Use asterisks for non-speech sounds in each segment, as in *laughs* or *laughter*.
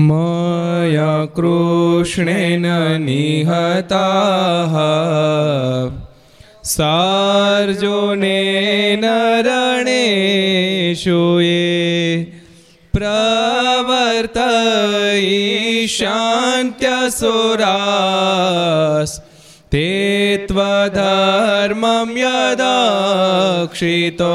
मया कृष्णेन निहताः सार्जुनेन रणेषु ये प्रवर्तयिष्यान्त्यसुरास्ते त्वधर्मं यदाक्षितो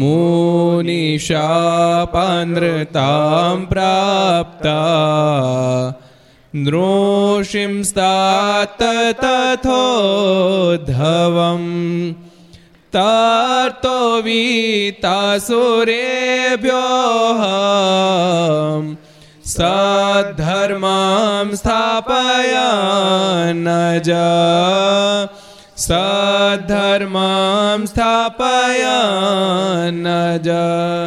मुनिशापानृतां प्राप्ता नृषिंस्तात तथोद्धवम् तर्तो वीतासुरेभ्योः सद्धर्मां स्थापयन् ज સધર્મામ સ્થાપયા જ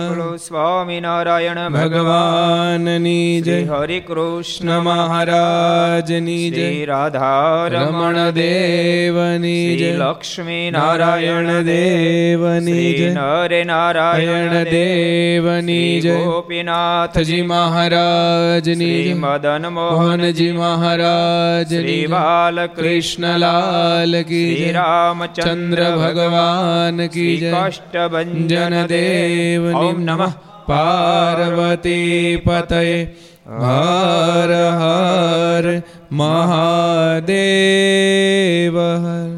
બોલો સ્વામિનારાયણ ભગવાનની જય હરે કૃષ્ણ મહારાજની જય રાધારમણ રમણ દેવની જય લક્ષ્મી નારાયણ દેવની જય નરે નારાયણ દેવની જય ગોપીનાથજી મહારાજની મદન મોહનજી મહારાજ શ્રી બાલકૃષ્ણલાલ કી જય રામચંદ્ર ચંદ્ર ભગવાન કી જય કાષ્ટભંજન દેવ ઓમ નમઃ પાર્વતી પતય હર હર મહાદેવ હર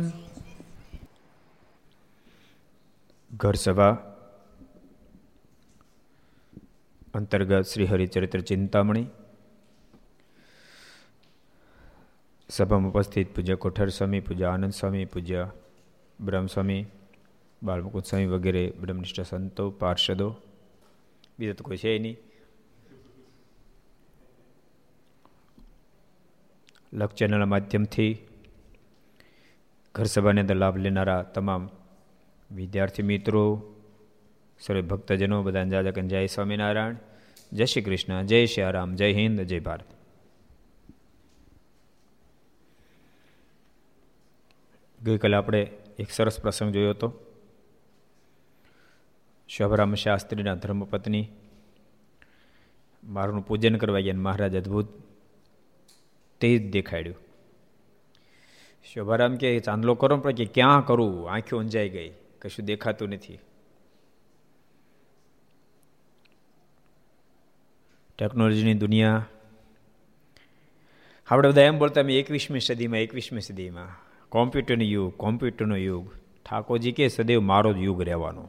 ઘર સભા અંતર્ગત શ્રી હરિચરિત્ર ચિંતામણી સભામાં ઉપસ્થિત પૂજ્ય કોઠાર સ્વામી પૂજ્ય આનંદ સ્વામી પૂજ્ય બ્રહ્મસ્વામી બાળમુકુદ સ્વામી વગેરે બ્રહ્મનિષ્ઠ સંતો, પાર્ષદો. બીજા તો કોઈ છે નહીં. લક ચેનલના માધ્યમથી ઘર સભાની અંદર લાભ લેનારા તમામ વિદ્યાર્થી મિત્રો, સર્વે ભક્તજનો, બધાને જાજક જય સ્વામિનારાયણ. જય શ્રી કૃષ્ણ. જય શ્રી રામ. જય હિન્દ. જય ભારત. ગઈકાલે આપણે એક સરસ પ્રસંગ જોયો હતો. શભરામ શાસ્ત્રીના ધર્મપત્ની. મારું પૂજન કરવા ગયા મહારાજ અદ્ભુત તે જ દેખાડ્યું. શોભારામ કે, ચાંદલો કરો પણ કે ક્યાં કરું? આંખો ઊંજાઈ ગઈ. કશું દેખાતું નથી. ટેકનોલોજીની દુનિયા. આપણે બધા એમ બોલતા, અમે એકવીસમી સદીમાં એકવીસમી સદીમાં. કોમ્પ્યુટરનો યુગ કોમ્પ્યુટરનો યુગ. ઠાકોરજી કે સદૈવ મારો જ યુગ રહેવાનો.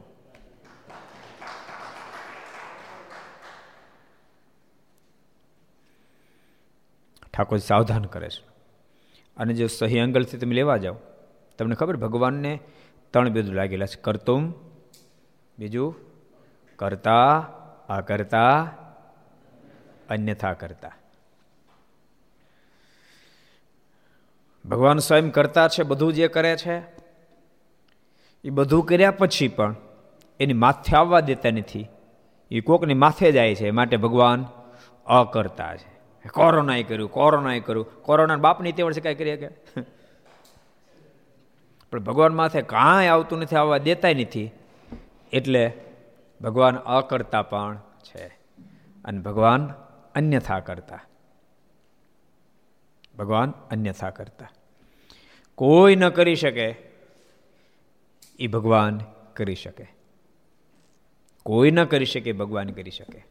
ઠાકોર સાવધાન કરે છે. અને જો સહી એંગલથી તમે લેવા જાઓ, તમને ખબર ભગવાનને ત્રણ બીજું લાગેલા છે. કરતુમ, બીજું કરતા અકર્તા અન્યથા કરતા. ભગવાન સ્વયં કરતા છે, બધું જે કરે છે, એ બધું કર્યા પછી પણ એની માથે આવવા દેતા નથી. એ કોકની માથે જાય છે માટે ભગવાન અકર્તા છે. કોરોનાએ કર્યું કોરોનાએ કર્યું. કોરોના બાપની તેવડ છે, કાંઈ કરીએ કે? પણ ભગવાન માથે કાંઈ આવતું નથી, આવવા દેતા નથી. એટલે ભગવાન અકર્તા પણ છે. અને ભગવાન અન્યથા કરતા. ભગવાન અન્યથા કરતા. કોઈ ન કરી શકે, એ ભગવાન કરી શકે. કોઈ ન કરી શકે ભગવાન કરી શકે.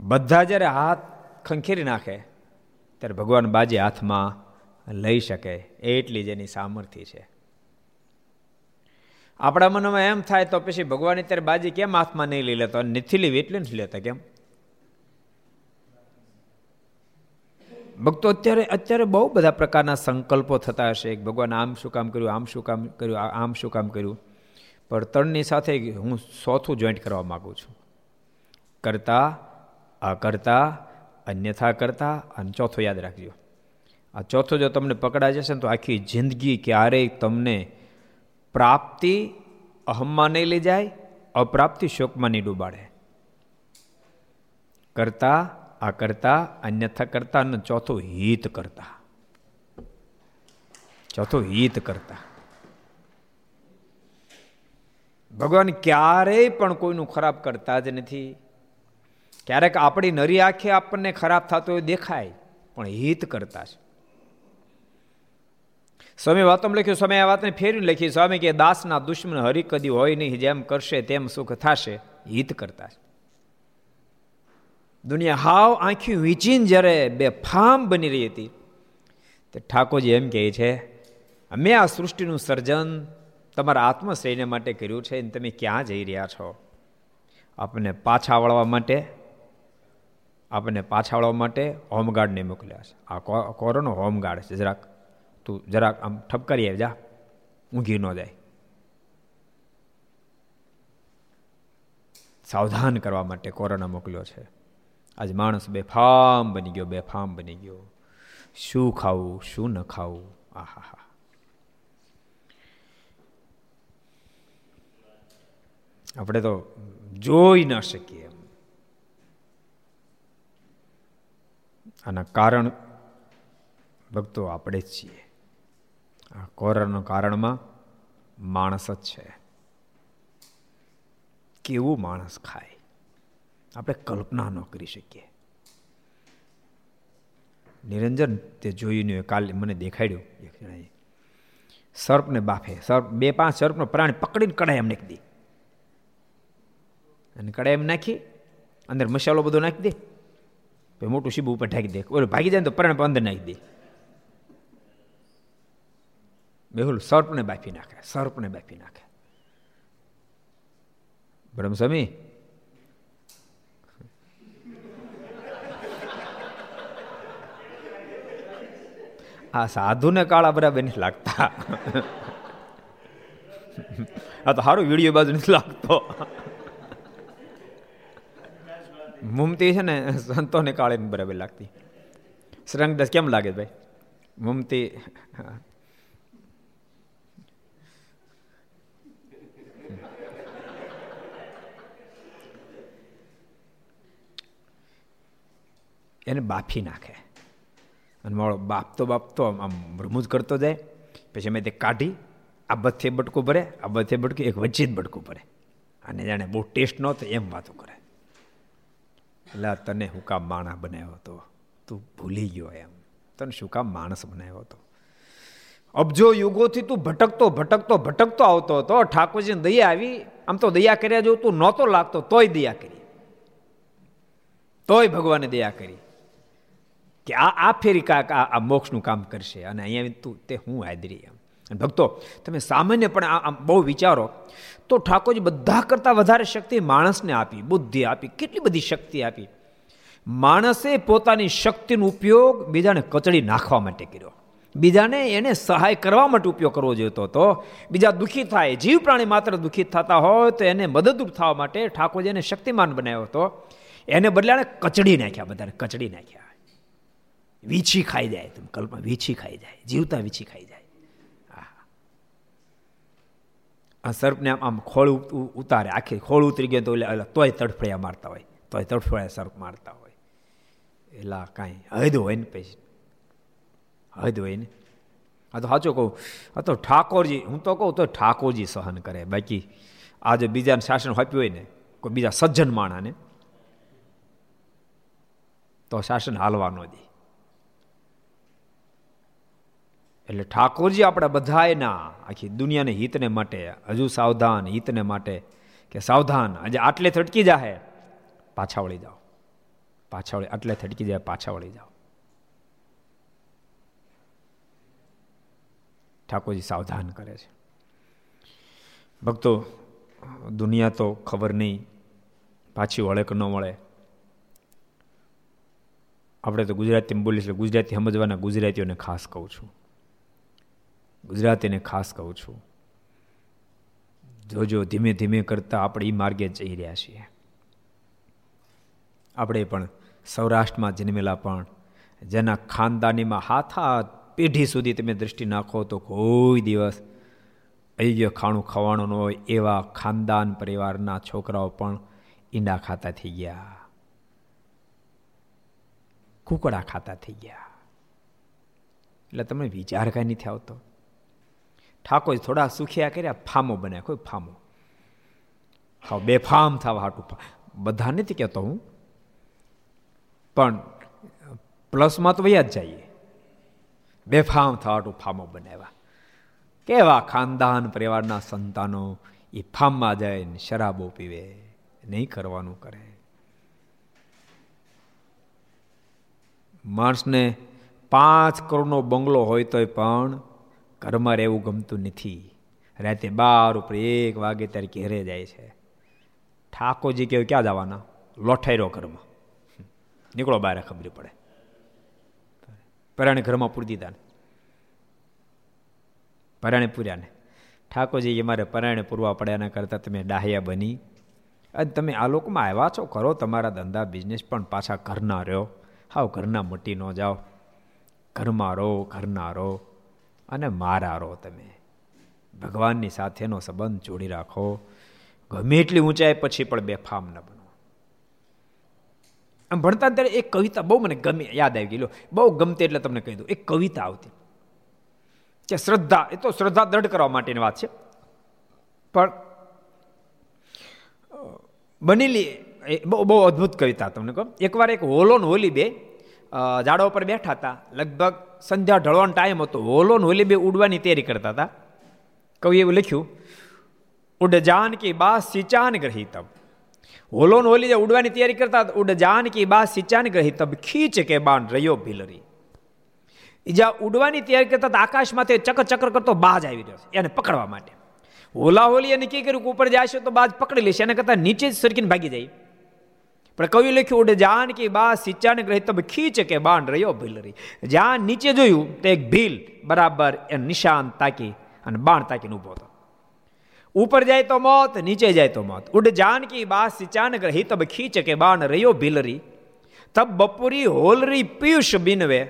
બધા જ્યારે હાથ ખંખેરી નાખે, ત્યારે ભગવાન બાજે હાથમાં લઈ શકે, એટલી જ એની સામર્થ્ય છે. આપણા મનમાં એમ થાય તો પછી ભગવાન અત્યારે બાજી કેમ હાથમાં નહીં લઈ લેતો? નથી લેવી, એટલે નથી લેતા, કેમ? ભક્તો, અત્યારે અત્યારે બહુ બધા પ્રકારના સંકલ્પો થતા હશે. ભગવાન આમ શું કામ કર્યું, આમ શું કામ કર્યું આમ શું કામ કર્યું. પણ ત્રણની સાથે હું ચોથું જોઈન્ટ કરવા માગું છું. કરતા અકર્તા અન્યથા કરતા અને ચોથો યાદ રાખજો. આ ચોથો જો તમને પકડા જશે ને તો આખી જિંદગી ક્યારેય તમને પ્રાપ્તિ અહમમાં નહીં લઈ જાય, અપ્રાપ્તિ શોકમાં નહીં ડૂબાડે. કરતા આ કરતા, અન્યથા કરતા અને ચોથો હિત કરતા. ચોથો હિત કરતા. ભગવાન ક્યારેય પણ કોઈનું ખરાબ કરતા જ નથી. ક્યારેક આપણી નરી આંખે આપણને ખરાબ થતો હોય દેખાય, પણ હિત કરતા છે. સ્વામી વાતમ લખ્યું, સ્વામી, આ વાતને ફેરી લખી, સ્વામી, કે દાસના દુશ્મન હરી કદી હોય નહીં, જેમ કરશે તેમ સુખ થશે. હિત કરતા છે. દુનિયા હાવ આંખી વીચીને જ્યારે બે ફામ બની રહી હતી, તે ઠાકોરજી એમ કહે છે, અમે આ સૃષ્ટિનું સર્જન તમારા આત્મશ્રેયને માટે કર્યું છે અને તમે ક્યાં જઈ રહ્યા છો? આપણને પાછા વળવા માટે આપણને પાછા વળવા માટે હોમગાર્ડને મોકલ્યા છે. આ કોરોનો હોમગાર્ડ છે. જરાક, તું જરાક આમ ઠપકારી આવી જા. ઊંઘી ન જાય. સાવધાન કરવા માટે કોરોના મોકલ્યો છે. આજ માણસ બેફામ બની ગયો, બેફામ બની ગયો. શું ખાવું, શું ન ખાવું? આહા હા આપણે તો જોઈ ન શકીએ આના કારણ ભક્તો આપણે જ છીએ. આ કોરોના કારણમાં માણસ જ છે. કેવું માણસ ખાય? આપણે કલ્પના ન કરી શકીએ. નિરંજન તે જોયું નહીં કાલે મને દેખાડ્યું, એક જણાએ, સર્પને બાફે, સર્પ, બે પાંચ સર્પનો પ્રાણી પકડીને કડાય એમ નાખી દે. અને કડાય એમ નાખી, અંદર મસાલો બધો નાખી દે. પછી મોટું શીબું ઉપર ઢાંકી દે. ઓલું ભાગી જાય તો પ્રાણ અંદર નાખી દે. બેહુલ સર્પને બાફી નાખે, સર્પને બાફી નાખે. બ્રહ્મ આ સાધુને કાળા બરાબર નથી લાગતા. આ તો સારું વીડિયો બાજુ નથી લાગતો. મુમતી છે ને, સંતોને કાળે બરાબર લાગતી. શ્રંગદાસ કેમ લાગે ભાઈ? મુમતી. એને બાફી નાખે. અને મારો બાપ તો આમ રમૂજ કરતો જાય. પછી અમે તે કાઢી આ બધે બટકું ભરે આ બધે બટકું, એક વચ્ચે જ બટકું ભરે. અને જાણે બહુ ટેસ્ટ નહોતો, એમ વાતો કરે. એટલે તને હું કામ માણા બનાવ્યો હતો? તું ભૂલી ગયો એમ. તને શું કામ માણસ બનાવ્યો હતો? અબજો યુગોથી તું ભટકતો ભટકતો ભટકતો આવતો હતો, ઠાકોરજીને દયા આવી. આમ તો દયા કર્યા જો તું નહોતો લાગતો, તોય દયા કરી. તોય ભગવાને દયા કરી. કે આ આ ફેરી કાંક આ મોક્ષનું કામ કરશે અને અહીંયા તું તે હું હાજરી એમ. ભક્તો, તમે સામાન્યપણે આમ બહુ વિચારો, તો ઠાકોરજી બધા કરતાં વધારે શક્તિ માણસને આપી, બુદ્ધિ આપી, કેટલી બધી શક્તિ આપી. માણસે પોતાની શક્તિનો ઉપયોગ બીજાને કચડી નાખવા માટે કર્યો. બીજાને એને સહાય કરવા માટે ઉપયોગ કરવો જોઈતો હતો. બીજા દુઃખી થાય, જીવ પ્રાણી માત્ર દુઃખી થતા હોય તો એને મદદરૂપ થવા માટે ઠાકોરજીને શક્તિમાન બનાવ્યો હતો. એને બદલાને કચડી નાખ્યા, બધાને કચડી નાખ્યા. વીછી ખાઈ જાય તમે કલ્પના, વીછી ખાઈ જાય, જીવતા વીછી ખાઈ જાય. આ સર્પને આમ ખોળ ઉતારે, આખી ખોળ ઉતરી ગયો તો એટલે તોય તડફડિયા મારતા હોય, તોય તડફડિયા સર્પ મારતા હોય. એટલે કાંઈ હદ હોય ને પછી. હદ હોય ને. આ તો સાચું કહું, આ તો ઠાકોરજી, હું તો કહું તો ઠાકોરજી સહન કરે. બાકી આજે બીજાને શાસન આપ્યું હોય ને, કોઈ બીજા સજ્જન માણાને, તો શાસન હાલવા ન દે. એટલે ઠાકોરજી આપણા બધાયના આખી દુનિયાને હિતને માટે, હજુ સાવધાન હિતને માટે કે સાવધાન, આજે આટલે થટકી જાહે પાછા વળી જાઓ. પાછા વળી આટલે થટકી જાય પાછા વળી જાઓ. ઠાકોરજી સાવધાન કરે છે. ભક્તો, દુનિયા તો ખબર નહીં, પાછી વળે કે ન મળે આપણે તો ગુજરાતી એટલે ગુજરાતી સમજવાના ગુજરાતીઓને ખાસ કહું છું. ગુજરાતીને ખાસ કહું છું. જોજો ધીમે ધીમે કરતા આપણે એ માર્ગે જઈ રહ્યા છીએ. આપણે પણ સૌરાષ્ટ્રમાં જન્મેલા પણ જેના ખાનદાનીમાં હાથ હાથ પેઢી સુધી તમે દૃષ્ટિ નાખો તો કોઈ દિવસ અયોગ્ય ખાણું ખવાણું ન હોય એવા ખાનદાન પરિવારના છોકરાઓ પણ ઈંડા ખાતા થઈ ગયા. કુકડા ખાતા થઈ ગયા. એટલે તમને વિચાર કાંઈ નથી આવતો. ઠાકોર થોડા સુખિયા કર્યા, ફામો બન્યા. કોઈ ફામો? હા બે ફામ થવા હાટું બધા નથી કહેતો હું. પણ પ્લસમાં તો વયા જ જઈએ. બે ફામ થવા હાટું ફામો બનાવ્યા. કેવા ખાનદાન પરિવારના સંતાનો એ ફામમાં જઈને શરાબો પીવે, નહીં કરવાનું કરે. માણસને પાંચ કરોડનો બંગલો હોય તોય પણ ઘરમાં રહેવું ગમતું નથી. રાતે બાર ઉપર એક વાગે ત્યારે ઘેરે જાય છે. ઠાકોરજી કેવું ક્યાં જવાના? લોઠાયરો ઘરમાં. નીકળો બહાર ખબર પડે. પરાણે ઘરમાં પૂરી દીધા ને. પરાણે પૂર્યા ને. ઠાકોરજી મારે પરાણે પૂરવા પડે એના કરતાં તમે ડાહ્યા બની. અને તમે આ લોકમાં આવ્યા છો? કરો તમારા ધંધા બિઝનેસ પણ પાછા ઘરના રહ્યો હાવ ઘરના મટી ન જાઓ. ઘરમાં રહો, ઘરના રહો. અને મારા રહો તમે. ભગવાનની સાથેનો સંબંધ જોડી રાખો. ગમે એટલી ઊંચાઈ પછી પણ બેફામ ન બનો. આમ ભણતા ત્યારે એક કવિતા બહુ મને ગમે, યાદ આવી ગયેલો બહુ ગમતી એટલે તમને કહી દઉં. એક કવિતા આવતી. કે શ્રદ્ધા, એ તો શ્રદ્ધા દ્રઢ કરવા માટેની વાત છે. પણ બનેલી બહુ બહુ અદ્ભુત કવિતા તમને કહો. એકવાર એક હોલો ને હોલી બે ઝાડો ઉપર બેઠા હતા. લગભગ સંધ્યા ઢળવાનો ટાઈમ હતો. હોલો ને હોલી બે ઉડવાની તૈયારી કરતા હતા. કવિ એવું લખ્યું, ઉડ જાન કી બા સિચાન ગ્રહી તબ હોલો ને હોલી ઉડવાની તૈયારી કરતા ઉડ જાન કી બા સિચાન તબ ખીચ કે બાણ રહ્યો ભીલરી. જ્યાં ઉડવાની તૈયારી કરતા આકાશમાંથી ચક્ર ચક્ર કરતો બાજ આવી રહ્યો છે, એને પકડવા માટે. હોલા હોલી એને કી કર્યું ઉપર જશે તો બાજ પકડી લેશે, એને કરતા નીચે જ સરકીને ભાગી જાય. પણ કવિ લખ્યું ઉડે જાન કે બા સિંચાને ગ્રહી તબ ખીચ કે બાણ રહ્યો ભીલરી. જ્યાં નીચે જોયું, તો એક ભીલ બરાબર એ નિશાન તાકી અને બાણ તાકીને ઊભો હતો. ઉપર જાય તો મોત, નીચે જાય તો મોત. ઉડ જાનકી બા સિચાન ગ્રહી તબ ખીચ કે બાણ રહ્યો ભીલરી. તબ બપોરી હોલરી પિયુષ બિનવે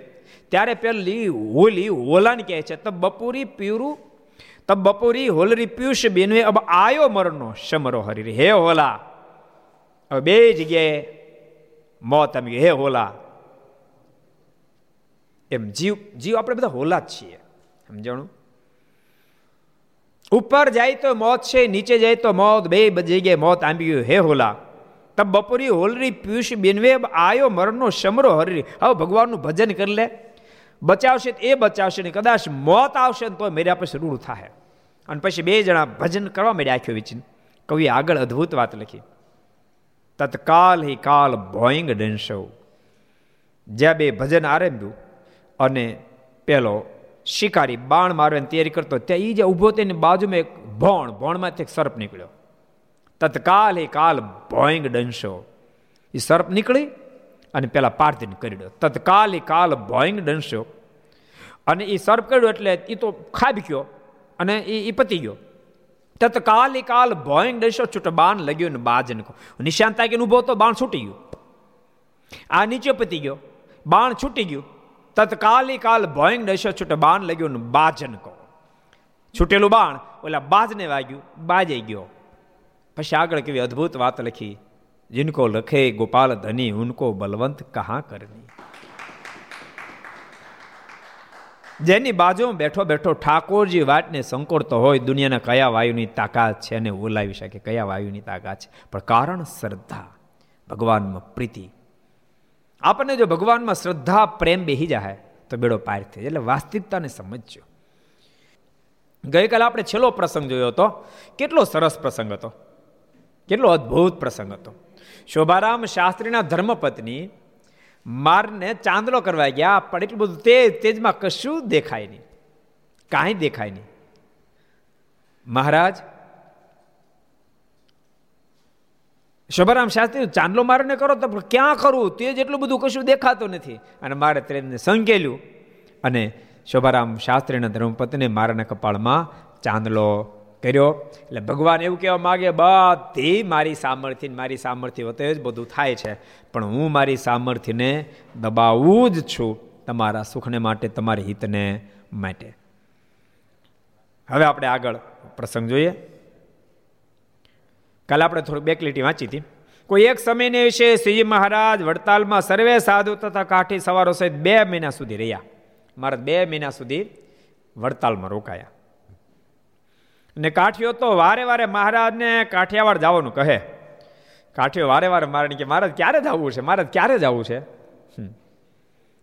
ત્યારે પેલી હોલી હોલાને કહે છે. તબ બપોરી પીરું તબ બપોરી હોલરી પિયુષ બિનવે અબ આયો મરનો સમરો હરી હે હોલા હવે બે જગ્યાએ મોત આવી ગઈ હે હોલા. એમ જીવ જીવ આપણે બધા હોલા જ છીએ. સમજાણું? ઉપર જાય તો મોત છે, નીચે જાય તો મોત, બે જગ્યાએ મોત આંબી ગયું, હે હોલા. તબ બપોરી હોલરી પિયુષ બિનવે આયો મરણનો સમરો હરી હવે ભગવાનનું ભજન કરી લે. બચાવશે એ બચાવશે ને કદાચ મોત આવશે ને તો મેરા પછી રૂડ થાય અને પછી બે જણા ભજન કરવા માંડ્યા આખ્યો વિચિન. કવિ આગળ અદ્ભુત વાત લખી. તત્કાલ હિ કાલ ભોઈંગ ડંશવ જ્યાં બે ભજન આરંભ્યું અને પેલો શિકારી બાણ મારવાની તૈયારી કરતો, ત્યાં એ જે ઊભો તેની બાજુમાં એક ભોણ, ભોણમાંથી એક સર્પ નીકળ્યો. તત્કાલ હિ કાલ ભોઈંગ ડંશો એ સર્પ નીકળી અને પેલા પાર્થિન કરી દો. તત્કાલ હિ કાલ ભોઈંગ ડંશો અને એ સર્પ કર્યું એટલે એ તો ખાબી ગયો અને એ પતી ગયો. તત્કાલી કાલ ભોંગ દેશો છૂટ બાણ લગ્યું ને બાજ નીકળો નિશાંત તાકીને ઊભો તો બાણ છૂટી ગયું. આ નીચે પતી ગયો. બાણ છૂટી ગયું. તત્કાલિકાલ ભોંગ દેશો છૂટ બાણ લગ્યું ને બાજન કહો છૂટેલું બાણ, ઓલા બાજને વાગ્યું બાજાઈ ગયો. પછી આગળ કેવી અદ્ભુત વાત લખી. જિનકો લખે ગોપાલ ધની, ઉનકો બલવંત કહા કરની જેની બાજુમાં બેઠો બેઠો ઠાકોરજી વાતને સંકોડતો હોય, દુનિયાના કયા વાયુની તાકાત છે અને ઓલાવી શકે? કયા વાયુની તાકાત છે? પણ કારણ શ્રદ્ધા, ભગવાનમાં પ્રીતિ. આપણને જો ભગવાનમાં શ્રદ્ધા, પ્રેમ બેહી જાય, તો બેડો પાર થઈ એટલે વાસ્તવિકતાને સમજજો. ગઈકાલે આપણે છેલ્લો પ્રસંગ જોયો હતો. કેટલો સરસ પ્રસંગ હતો. કેટલો અદ્ભુત પ્રસંગ હતો. શોભારામ શાસ્ત્રીના ધર્મપત્ની મારને ચાંદલો કરવા ગયા, પણ એટલું બધું તેજ, તેજમાં કશું દેખાય નહીં. કાંઈ દેખાય નહીં. મહારાજ શોભારામ શાસ્ત્રી, ચાંદલો મારને કરો તો ક્યાં કરવું તે એટલું બધું કશું દેખાતું નથી. અને મારે તેને સંકેલ્યું. અને શોભારામ શાસ્ત્રીના ધર્મપતિને મારાના કપાળમાં ચાંદલો કર્યો. એટલે ભગવાન એવું કહેવા માગે બધી મારી સામર્થ્ય મારી સામર્થ્ય વતે જ બધું થાય છે. પણ હું મારી સામર્થ્યને દબાવું જ છું. તમારા સુખને માટે, તમારી હિતને માટે. હવે આપણે આગળ પ્રસંગ જોઈએ. કાલે આપણે થોડું બેકલીટી વાંચી હતી. કોઈ એક સમયને વિશે શ્રીજી મહારાજ વડતાલમાં સર્વે સાધુ તથા કાઠી સવારો સહિત બે મહિના સુધી રહ્યા. મારા બે મહિના સુધી વડતાલમાં રોકાયા. ને કાઠિયો તો વારે વારે મહારાજને કાઠિયાવાડ જવાનું કહે. કાઠિયો વારે વારે મારે કે, મહારાજ, ક્યારે જવું છે? મહારાજ, ક્યારે જવું છે?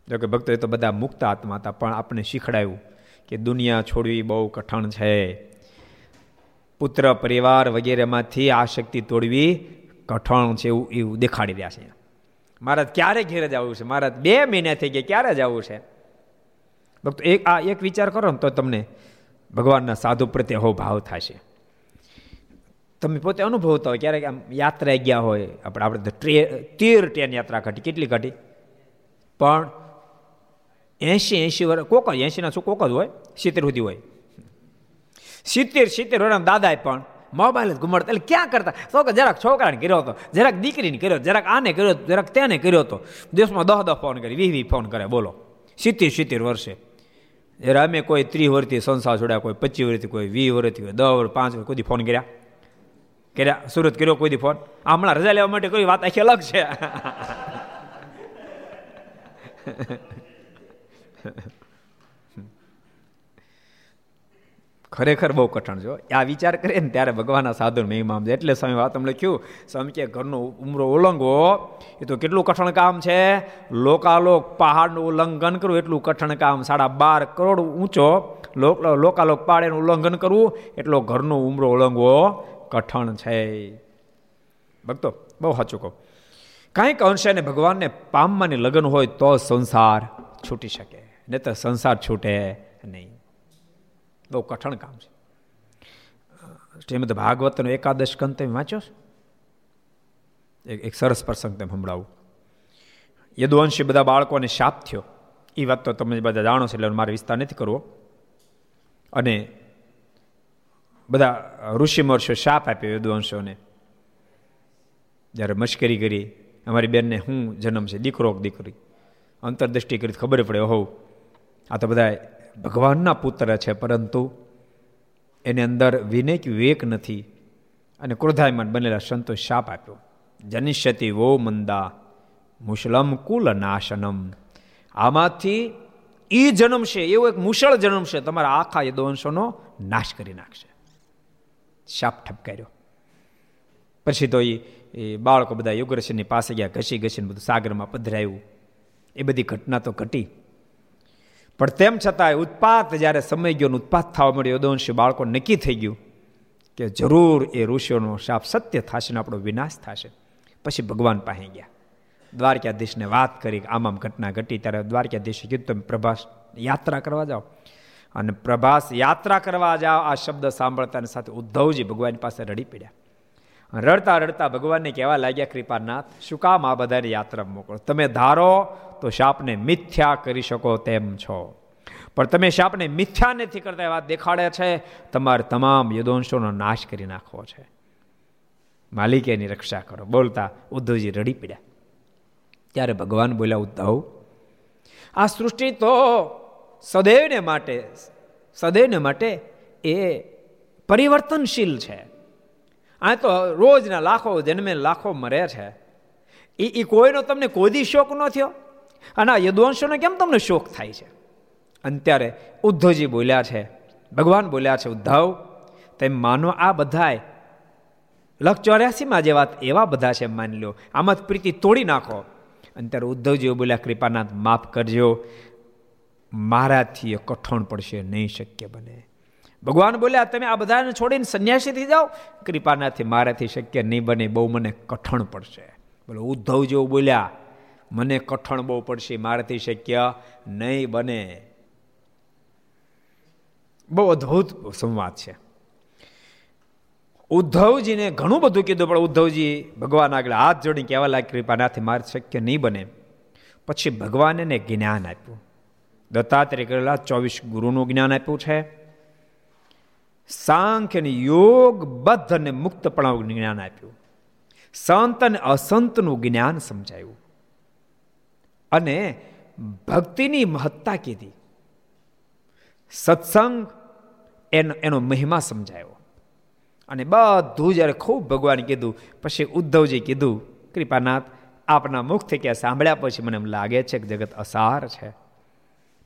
જો કે ભક્તો એ તો બધા મુક્ત આત્મા હતા, પણ આપણે શીખડાયું કે દુનિયા છોડવી બહુ કઠણ છે. પુત્ર, પરિવાર વગેરેમાંથી આ શક્તિ તોડવી કઠણ છે એવું એવું દેખાડી રહ્યા છે મહારાજ, ક્યારે ઘેરે જવું છે? મહારાજ, બે મહિના થઈ ગયા, ક્યારે જવું છે? ભક્તો, એક, આ એક વિચાર કરો ને તો તમને ભગવાનના સાધુ પ્રત્યે હો ભાવ થશે. તમે પોતે અનુભવતા હોય, ક્યારેક આમ યાત્રા ગયા હોય, આપણે આપણે ટ્રે તેર ટ્રેન યાત્રા ઘટી, કેટલી ઘટી? પણ એંશી એંશી વર્ષ કોક જ એંશીના શું કોક જ હોય? સિત્તેર સુધી હોય. સિત્તેર સિત્તેર વર્ષના દાદાએ પણ મોબાઈલ જ ઘુમાડતા, એટલે ક્યાં કરતા? તો કે જરાક છોકરાને કર્યો હતો, જરાક દીકરીને કર્યો, જરાક આને કર્યો, જરાક તેને કર્યો હતો. દેશમાં દહ દહ ફોન કરી વી વી ફોન કરે બોલો. સિત્તેર સિત્તેર વર્ષે. જ્યારે અમે કોઈ ત્રીસ વર્ષથી સંસાર છોડ્યા, કોઈ પચીસ વર્ષથી, કોઈ વીસ વર્ષથી, કોઈ દસ વર્ષ, પાંચ વર્ષ, કોઈ ફોન કર્યા? કર્યા? સુરત કર્યો કોઈ ફોન હમણાં રજા લેવા માટે કોઈ વાત આખી અલગ છે. *laughs* ખરેખર બહુ કઠણ છો આ વિચાર કરીએ ને ત્યારે ભગવાનના સાધુ મહિમા એટલે સ્વામી વાત તમને લખ્યું સ્વામી ઘરનો ઉમરો ઓલંગવો એ તો કેટલું કઠણ કામ છે. લોકાલોક પહાડનું ઉલ્લંઘન કરવું, એટલું કઠણ કામ. સાડા બાર કરોડ ઊંચો લોકાલોક પહાડેનું ઉલ્લંઘન કરવું, એટલો ઘરનો ઉમરો ઓળંગવો કઠણ છે. ભક્તો, બહુ સાચું કહું. કાંઈક અંશે ને ભગવાનને પામવાની લગ્ન હોય તો સંસાર છૂટી શકે. નહીં તો સંસાર છૂટે નહીં. બહુ કઠણ કામ છે. શ્રીમદ ભાગવતનો એકાદશ કંત તમે વાંચ્યો એક સરસ પ્રસંગ તમે સંભળાવું. યદુવંશી બધા બાળકોને શાપ થયો. એ વાત તો તમે બધા જાણો છો, એટલે મારે વિસ્તાર નથી કરવો. અને બધા ઋષિમર્ષો શાપ આપ્યો યદુવંશોને. જ્યારે મશ્કરી કરી, અમારી બેનને શું જન્મ છે, દીકરો દીકરી. અંતરદૃષ્ટિ કરી ખબર પડે હોવ આ તો બધા ભગવાનના પુત્ર છે, પરંતુ એની અંદર વિનય વિવેક નથી અને ક્રોધાયમાન બનેલા સંતો શાપ આપ્યો. જનિષ્યતિ વો મંદા મુશલમ કુલ નાશનમ. આમાંથી એ જન્મશે એવો એક મુશળ જન્મશે તમારા આખા યદોવંશોનો નાશ કરી નાખશે. શાપ ઠપકાર્યો. પછી તો એ બાળકો બધા યુગ્રસનની પાસે ગયા, ઘસી ઘસીને બધું સાગરમાં પધરાયું. એ બધી ઘટના તો ઘટી. પણ તેમ છતાંય ઉત્પાત જ્યારે સમય ગયો ઉત્પાત થવા મળ્યો યદોવંશી બાળકો નક્કી થઈ ગયું કે જરૂર એ ઋષિઓનો શાપ સત્ય થશે ને આપણો વિનાશ થશે. પછી ભગવાન પાસે ગયા. દ્વારકાધીશને વાત કરી આમ આમ ઘટના ઘટી, ત્યારે દ્વારકાધીશે કીધું તમે પ્રભાસ યાત્રા કરવા જાઓ. અને પ્રભાસ યાત્રા કરવા જાઓ, આ શબ્દ સાંભળતાની સાથે ઉદ્ધવજી ભગવાન પાસે રડી પડ્યા. રડતા રડતા ભગવાનને કહેવા લાગ્યા, કૃપાનાથ, શું કામ આ બધાની યાત્રા મોકલો? તમે ધારો તો શાપને મિથ્યા કરી શકો તેમ છો. પણ તમે શાપને મિથ્યા નથી કરતા એવા દેખાડે છે, તમારે તમામ યદોંશોનો નાશ કરી નાખવો છે. માલિકેની રક્ષા કરો. બોલતા ઉદ્ધવજી રડી પડ્યા. ત્યારે ભગવાન બોલ્યા, ઉદ્ધવ, આ સૃષ્ટિ તો સદૈવને માટે સદૈવને માટે એ પરિવર્તનશીલ છે. આ તો રોજના લાખો જન્મે લાખો મરે છે. એ કોઈનો તમને કોઈ શોખ ન થયો? અને આ યદુવંશોનો કેમ તમને શોખ થાય છે? અને ત્યારે ઉદ્ધવજી બોલ્યા છે, ભગવાન બોલ્યા છે, ઉદ્ધવ, તેમ માનો આ બધાય. લખ ચોર્યાસીમાં જે વાત એવા બધા છે માની લો. આમાં પ્રીતિ તોડી નાખો. અને ત્યારે ઉદ્ધવજીઓ બોલ્યા, કૃપાનાથ, માફ કરજો. મારાથી એ કઠણ પડશે, નહીં શક્ય બને. ભગવાન બોલ્યા, તમે આ બધાને છોડીને સંન્યાસી થઈ જાઓ. કૃપાનાથી મારાથી શક્ય નહીં બને, બહુ મને કઠણ પડશે. બોલો ઉદ્ધવ જેવું બોલ્યા મને કઠણ બહુ પડશે, મારાથી શક્ય નહીં બને. બહુ અદ્ભુત સંવાદ છે. ઉદ્ધવજીને ઘણું બધું કીધું, પણ ઉદ્ધવજી ભગવાન આગળ હાથ જોડી કહેવા લાગે કૃપાનાથી, મારે શક્ય નહીં બને. પછી ભગવાન જ્ઞાન આપ્યું. દત્તાત્રેય કરેલા ચોવીસ ગુરુનું જ્ઞાન આપ્યું છે. સાંખ્ય અને યોગ બદ્ધ અને મુક્તપણાનું જ્ઞાન આપ્યું. સંત અને અસંતનું જ્ઞાન સમજાયું. અને ભક્તિની મહત્તા કીધી. સત્સંગ એનો એનો મહિમા સમજાયો. અને બધું જ્યારે ખૂબ ભગવાન કીધું, પછી ઉદ્ધવજી કીધું, કૃપાનાથ, આપના મુખથી ક્યાં સાંભળ્યા પછી મને એમ લાગે છે કે જગત અસાર છે.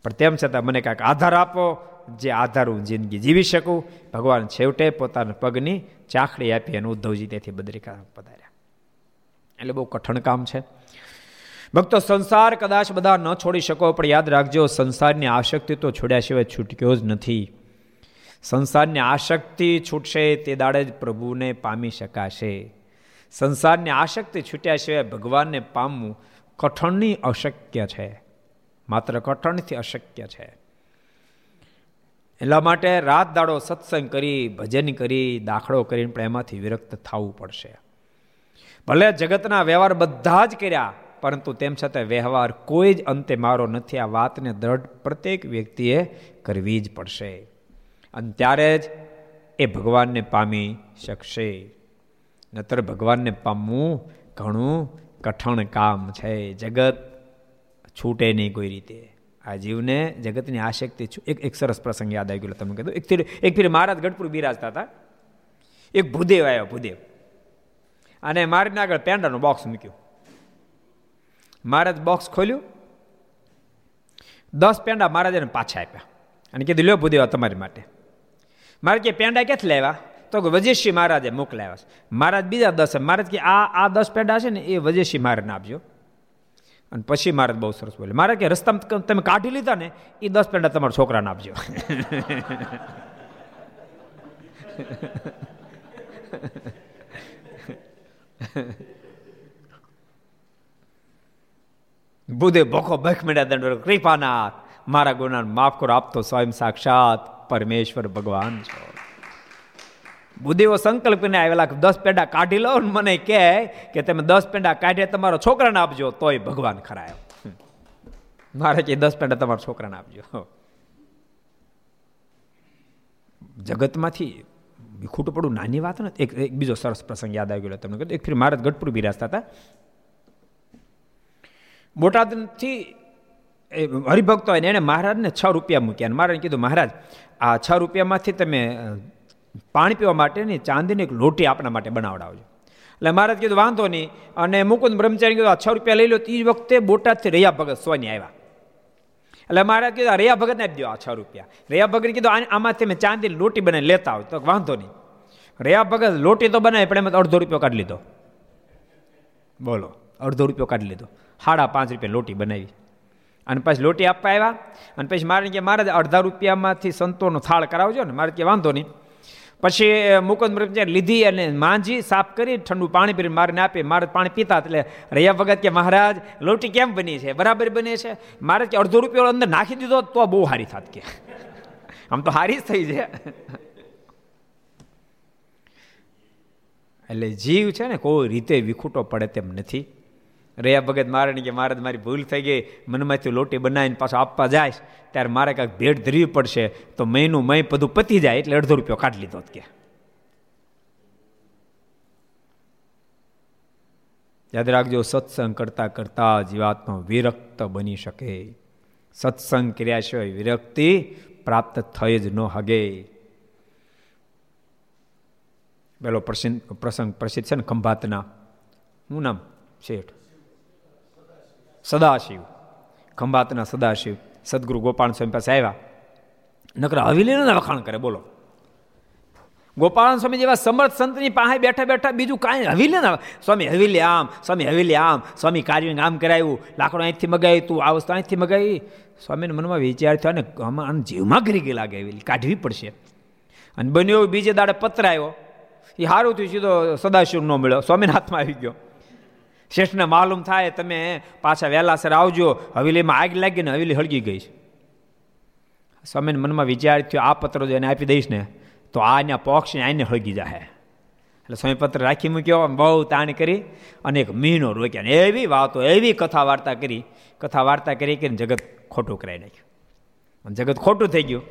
પણ તેમ છતાં મને કાંઈક આધાર આપો, જે આધાર હું જિંદગી જીવી શકું. ભગવાન છેવટે પોતાના પગની ચાખડી આપી અને ઉદ્ધવજી તેથી બદ્રિકા પધાર્યા. એટલે બહુ કઠણ કામ છે. ભક્તો, સંસાર કદાચ બધા ન છોડી શકો, પણ યાદ રાખજો, સંસારની આશક્તિ તો છોડ્યા સિવાય છૂટક્યો જ નથી. સંસારની આશક્તિ છૂટશે, તે દાડે જ પ્રભુને પામી શકાશે. સંસારની આશક્તિ છૂટ્યા સિવાય ભગવાનને પામવું કઠણની અશક્ય છે. માત્ર કઠણથી અશક્ય છે. એટલા માટે રાત દાડો સત્સંગ કરી, ભજન કરી, દાખલો કરીને પણ એમાંથી વિરક્ત થવું પડશે. ભલે જગતના વ્યવહાર બધા જ કર્યા પરંતુ તેમ છતાં વ્યવહાર કોઈ જ અંતે મારો નથી. આ વાતને દ્રઢ પ્રત્યેક વ્યક્તિએ કરવી જ પડશે. અને ત્યારે જ એ ભગવાનને પામી શકશે. નતર ભગવાનને પામવું ઘણું કઠણ કામ છે. જગત છૂટે નહીં કોઈ રીતે. આ જીવને જગતની આશક્તિ એક એક સરસ પ્રસંગ યાદ આવી ગયો તમે કીધું. એક ફીર એક ફીર મહારાજ ગઢપુર બિરાજતા હતા. એક ભૂદેવ આવ્યો ભૂદેવ. અને મારીને આગળ પેંડાનું બોક્સ મૂક્યું. મહારાજ બોક્સ ખોલ્યું. દસ પેંડા મહારાજને પાછા આપ્યા. અને કીધું, લ્યો ભૂદેવા, તમારી માટે. મારે કે, પેંડા ક્યાંથી લેવા તો કે, વજેશી મહારાજે મોકલાવ્યા છે. મહારાજ બીજા દસ મહારાજ કે આ આ દસ પેંડા છે ને, એ વજેશી મહારાજને આપજો. અને પછી મહારાજ બહુ સરસ બોલે, મારે કે રસ્તામાં તમે કાઢી લીધા ને, એ દસ પેંડા તમારા છોકરાને આપજો. બુધે ભોખો ભખ મેળ્યા દંડ કૃપાનાથ, મારા ગુના માફ કરો આપતો સ્વયં સાક્ષાત પરમેશ્વર ભગવાન છો. બુદ્ધિઓ સંકલ્પ કરીને આવેલા દસ પેંડા કાઢી લો ને મને કહે કે તમે દસ પેંડા કાઢ્યા, તમારો છોકરાને આપજો, તોય ભગવાન ખરાયો. મારે કે દસ પેંડા તમારા છોકરાને આપજો. જગતમાંથી ખોટું પડું નાની વાત ને એક બીજો સરસ પ્રસંગ યાદ આવી ગયો તમને એક ફરી મહારાજ ગઢપુર બિરાજતા હતા. બોટાદથી એ હરિભક્તો હોય ને એણે મહારાજને છ રૂપિયા મૂક્યા મહારાજને કીધું, મહારાજ, આ છ રૂપિયામાંથી તમે પાણી પીવા માટેની ચાંદીની એક લોટી આપણા માટે બનાવડાવજો. એટલે મહારાજ કીધું, વાંધો નહીં. અને મુકુંદ બ્રહ્મચારી કીધું, આ છ રૂપિયા લઈ લો. એ વખતે બોટાદથી રૈયા ભગત સોની આવ્યા. એટલે મહારાજ કીધું રૈયા ભગતને આપી દો આ છ રૂપિયા. રૈયા ભગત કીધું આમાંથી તમે ચાંદી લોટી બનાવી લેતા આવો. તો વાંધો નહીં. રૈયા ભગત, લોટી તો બનાવી, પણ એમાં અડધો રૂપિયો કાઢી લીધો. બોલો, અડધો રૂપિયો કાઢી લીધો. સાડા પાંચ રૂપિયા લોટી બનાવી. અને પછી લોટી આપવા આવ્યા, અને પછી મારે કે મારે અડધા રૂપિયામાંથી સંતોનો થાળ કરાવજો ને, મારે કે વાંધો નહીં. પછી મુકુંદ લીધી અને માંજી, સાફ કરી, ઠંડુ પાણી પીને મારીને આપી, મારે પાણી પીતા એટલે રહ્યા વગર કે મહારાજ, લોટી કેમ બની છે? બરાબર બની છે? મારે કે અડધો રૂપિયો અંદર નાખી દીધો તો બહુ સારી થાત કે. આમ તો હારી જ થઈ છે. એટલે જીવ છે ને કોઈ રીતે વિખૂટો પડે તેમ નથી. રહ્યા ભગત, મારે કે મારે મારી ભૂલ થઈ ગઈ. મનમાંથી લોટી બનાવીને પાછો આપવા જાય ત્યારે મારે કાંઈક ભેટ ધરવી પડશે. તો મહિનું મય બધું પતી જાય, એટલે અડધો રૂપિયો કાઢી લીધો કે. યાદ રાખજો, સત્સંગ કરતા કરતા જીવાત્મા વિરક્ત બની શકે. સત્સંગ કર્યા સિવાય વિરક્તિ પ્રાપ્ત થઈ જ ન હગે. પેલો પ્રસંગ પ્રસિદ્ધ છે ને ખંભાતના. શું નામ? શેઠ. સદાશિવ. ખંભાતના સદાશિવ સદગુરુ ગોપાલ સ્વામી પાસે આવ્યા. નકર હવેલીના વખાણ કરે, બોલો. ગોપાલ સ્વામી જેવા સમર્થ સંતની પાસે બેઠા બેઠા બીજું કાંઈ હવેલી ના સ્વામી હવેલી આમ, સ્વામી હવેલી આમ, સ્વામી કાર્ય આમ કરાયું, લાકડું અહીંથી મગાવી તું, આ વસ્તુ અહીંથી મગાવી સ્વામીને મનમાં વિચાર થયો અને આમાં જીવમાં ગઈ લાગે હવેલી, કાઢવી પડશે. અને બન્યો બીજે દાડે પત્ર આવ્યો એ સારું થયું, સીધો સદાશિવ ન મળ્યો. સ્વામીના હાથમાં આવી ગયો. શેઠને માલુમ થાય, તમે પાછા વહેલાસર આવજો. હવેલીમાં આગ લાગીને હવેલી હળગી ગઈ છે. સ્વામીને મનમાં વિચાર થયો, આ પત્ર જો એને આપી દઈશ ને, તો આ ત્યાં પોક્ષને આને હળગી જાય એટલે સ્વામી પત્ર રાખી મૂક્યો બહુ તાણ કરી અને એક મહિનો રોક્યા ને એવી વાતો, એવી કથા વાર્તા કરી કથા વાર્તા કરી કે જગત ખોટું કરાવી નાખ્યું. જગત ખોટું થઈ ગયું.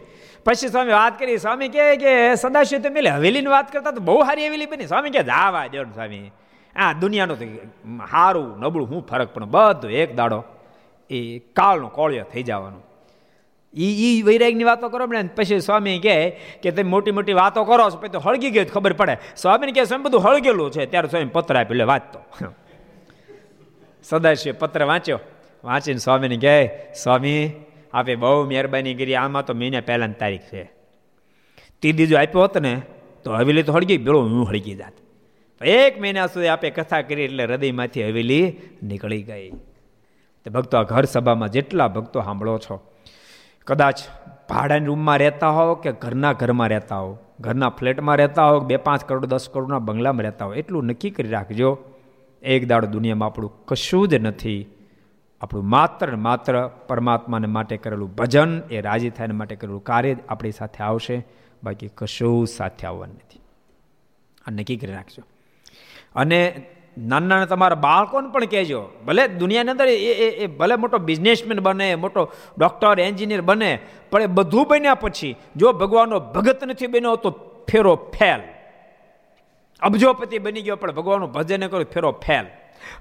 પછી સ્વામી વાત કરી, સ્વામી કહે કે, સદાશિવ તમે હવેલીની વાત કરતા તો બહુ સારી હવેલી બની. સ્વામી કે, જાવા દો સ્વામી. આ દુનિયાનું સારું નબળું, હું ફરક પણ બધું એક દાડો એ કાળનો કોળિયો થઈ જવાનો. એ એ વૈરાગની વાતો કરો ને પછી સ્વામી કહે કે તમે મોટી મોટી વાતો કરો છો, પછી તો હળગી ગયું ખબર પડે. સ્વામીને કહે, સ્વામી, બધું હળગેલું છે. ત્યારે સ્વામી પત્ર આપ્યું એટલે વાંચતો. સદાશિવ પત્ર વાંચ્યો. વાંચીને સ્વામીને કહે, સ્વામી, આપે બહુ મહેરબાની કરી, આમાં તો મહિના પહેલાની તારીખ છે. તે દીજો આપ્યો હોત ને, તો હવેલી તો હળગી પેલો હું હળગી જાત. એક મહિના સુધી આપે કથા કરી એટલે હૃદયમાંથી હવેલી નીકળી ગઈ. તો ભક્તો, આ ઘર સભામાં જેટલા ભક્તો સાંભળો છો, કદાચ ભાડાની રૂમમાં રહેતા હો કે ઘરના ઘરમાં રહેતા હો ઘરના ફ્લેટમાં રહેતા હો બે પાંચ કરોડ, દસ કરોડના બંગલામાં રહેતા હો એટલું નક્કી કરી રાખજો, એક દાડો દુનિયામાં આપણું કશું જ નથી. આપણું માત્ર ને માત્ર પરમાત્માને માટે કરેલું ભજન, એ રાજી થાય માટે કરેલું કાર્ય આપણી સાથે આવશે. બાકી કશું સાથે આવવાનું નથી. આ નક્કી કરી રાખજો. અને નાના નાના તમારા બાળકોને પણ કહેજો, ભલે દુનિયાની અંદર એ એ ભલે મોટો બિઝનેસમેન બને, મોટો ડૉક્ટર એન્જિનિયર બને, પણ એ બધું બન્યા પછી જો ભગવાનનો ભગત નથી બન્યો તો ફેરો ફેલ. અબજોપતિ બની ગયો પણ ભગવાનનું ભજન કર્યું, ફેરો ફેલ.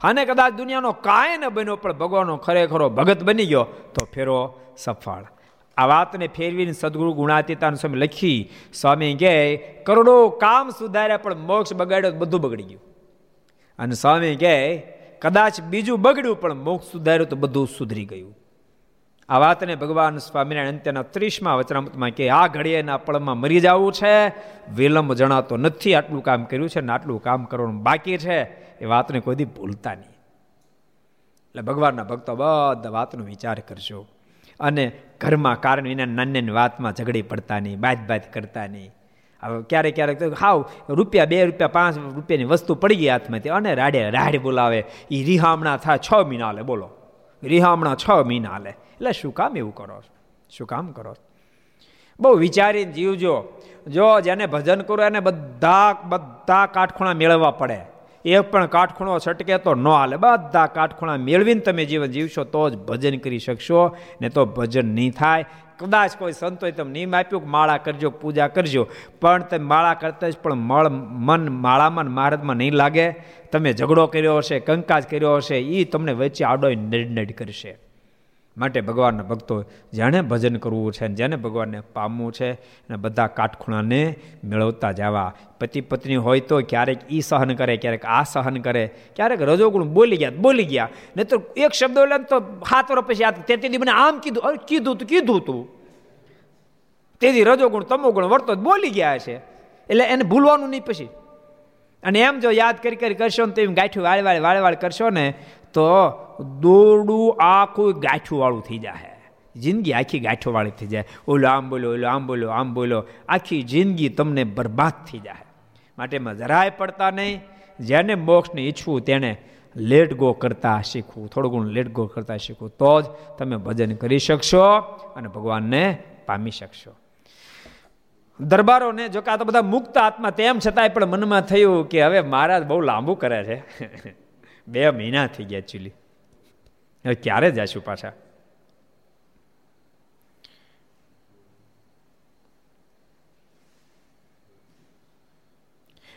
અને કદાચ દુનિયાનો કાંઈ ન બન્યો પણ ભગવાનનો ખરેખરો ભગત બની ગયો તો ફેરો સફળ. આ વાતને ફેરવીને સદગુરુ ગુણાતીતાન સ્વામી લખી, સ્વામી કહે, કરોડો કામ સુધાર્યા પણ મોક્ષ બગાડ્યો બધું બગડી ગયું. અને સ્વામી કહે, કદાચ બીજું બગડ્યું, પણ મોક્ષ સુધાર્યું તો બધું સુધરી ગયું. આ વાતને ભગવાન સ્વામિનારાયણ અંત્યના ત્રીસમાં વચનામૃતમાં કે આ ઘડીએના પળમાં મરી જવું છે, વિલંબ જણાતો નથી, આટલું કામ કર્યું છે ને આટલું કામ કરવાનું બાકી છે. એ વાતને કોઈ ભૂલતા નહીં. એટલે ભગવાનના ભક્તો બધા વાતનો વિચાર કરજો. અને ઘરમાં કારણ વિના નાની વાતમાં ઝઘડી પડતા નહીં બાદ બાદ કરતા નહીં. હવે ક્યારેક ક્યારેક તો હાવ રૂપિયા, બે રૂપિયા, પાંચ રૂપિયાની વસ્તુ પડી ગઈ હાથમાંથી અને રાડે રાડ બોલાવે. એ રિહામણા થાય છ મહિના હાલે, બોલો. રિહામણા છ મહિના હાલે. એટલે શું કામ એવું કરો શું કામ કરો બહુ વિચારીને જીવજો. જો જેને ભજન કરો એને બધા બધા કાટખૂણા મેળવવા પડે. એક પણ કાટખૂણો છટકે તો ન હાલે. બધા કાટખૂણા મેળવીને તમે જીવન જીવશો તો જ ભજન કરી શકશો, ને તો ભજન નહીં થાય. કદાચ કોઈ સંતોએ તમે નિયમ આપ્યું કે માળા કરજો, પૂજા કરજો, પણ તમે માળા કરતા જ પણ મળ, મન માળામાં મહારાજમાં નહીં લાગે. તમે ઝઘડો કર્યો હશે, કંકાજ કર્યો હશે એ તમને વચ્ચે આડો નડનડ કરશે. માટે ભગવાનના ભક્તો જેણે ભજન કરવું છે જેને ભગવાનને પામવું છે અને બધા કાટખૂણાને મેળવતા જવા. પતિ પત્ની હોય તો ક્યારેક ઈ સહન કરે, ક્યારેક આ સહન કરે, ક્યારેક રજોગુણ બોલી ગયા બોલી ગયા. નહીં તો એક શબ્દ બોલે તો સાત વર્ષ પછી યાદ તેથી મને આમ કીધું કીધું તું કીધું તું. તેથી રજોગુણ, તમોગુણ વર્તો બોલી ગયા છે. એટલે એને ભૂલવાનું નહીં પછી. અને એમ જો યાદ કરી કરી કરશો ને તો એમ ગાંઠું વાળ વાળ વાળ વાળ કરશો ને તો દોરડું આખું ગાંઠુંવાળું થઈ જાય જિંદગી આખી ગાંઠોવાળી થઈ જાય. ઓલો આમ બોલો, ઓલો આમ બોલો આમ બોલો. આખી જિંદગી તમને બરબાદ થઈ જાય માટે એમાં જરાય પડતા નહીં. જેને મોક્ષને ઈચ્છવું તેને લેટ ગો કરતા શીખવું. થોડું ઘણું લેટ ગો કરતા શીખવું. તો જ તમે ભજન કરી શકશો અને ભગવાનને પામી શકશો. દરબારોને જો કે આ તો બધા મુક્ત આત્મા તેમ છતાંય પણ મનમાં થયું કે હવે મહારાજ બહુ લાંબુ કરે છે. *laughs* બે મહિના થઈ ગયા એકચ્યુઅલી ક્યારે જઈશું પાછા?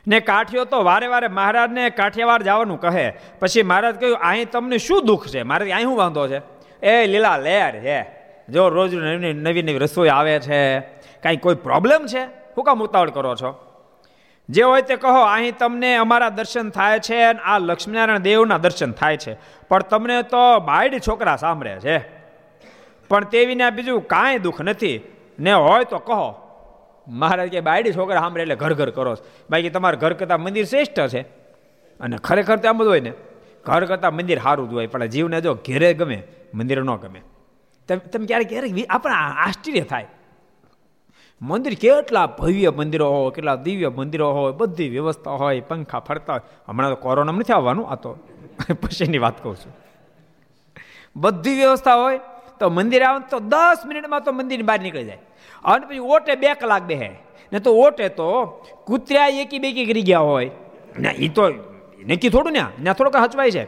ને કાઠિયો તો વારે વારે મહારાજને કાઠિયાવાડ જવાનું કહે. પછી મહારાજ કહ્યું અહીં તમને શું દુઃખ છે? મારે અહીં શું વાંધો છે? એ લીલા, લેર છે જો રોજ નવી નવી રસોઈ આવે છે, કાંઈ કોઈ પ્રોબ્લેમ છે? હું કામ ઉતાવળ કરો છો? જે હોય તે કહો, અહીં તમને અમારા દર્શન થાય છે અને આ લક્ષ્મીનારાયણ દેવના દર્શન થાય છે. પણ તમને તો બાયડ છોકરા સાંભળે છે. પણ તે વિના બીજું કાંઈ દુઃખ નથી. ને હોય તો કહો, મહારાજ કે બાયડી છોકરા સાંભળે એટલે ઘર ઘર કરો બાકી તમારા ઘર કરતાં મંદિર શ્રેષ્ઠ છે. અને ખરેખર તો આમ જ હોય ને. ઘર કરતાં મંદિર સારું જ હોય, પણ જીવને જો ઘેરે ગમે, મંદિર ન ગમે. તમે ક્યારેક ક્યારેક આપણે આશ્ચર્ય થાય. મંદિર કેટલા ભવ્ય મંદિરો હોય, કેટલા દિવ્ય મંદિરો હોય, બધી વ્યવસ્થા હોય, પંખા ફરતા હોય. હમણાં તો કોરોના નથી આવવાનું, આ તો *laughs* પછીની વાત કહું છું. બધી વ્યવસ્થા હોય, તો મંદિર આવે તો દસ મિનિટમાં તો મંદિરની બહાર નીકળી જાય. અને પછી ઓટે બે કલાક બેહે. ને તો ઓટે તો કૂતરા એકી બેકી કરી ગયા હોય. ના એ તો નક્કી થોડું ને ત્યાં થોડુંક હચવાય છે.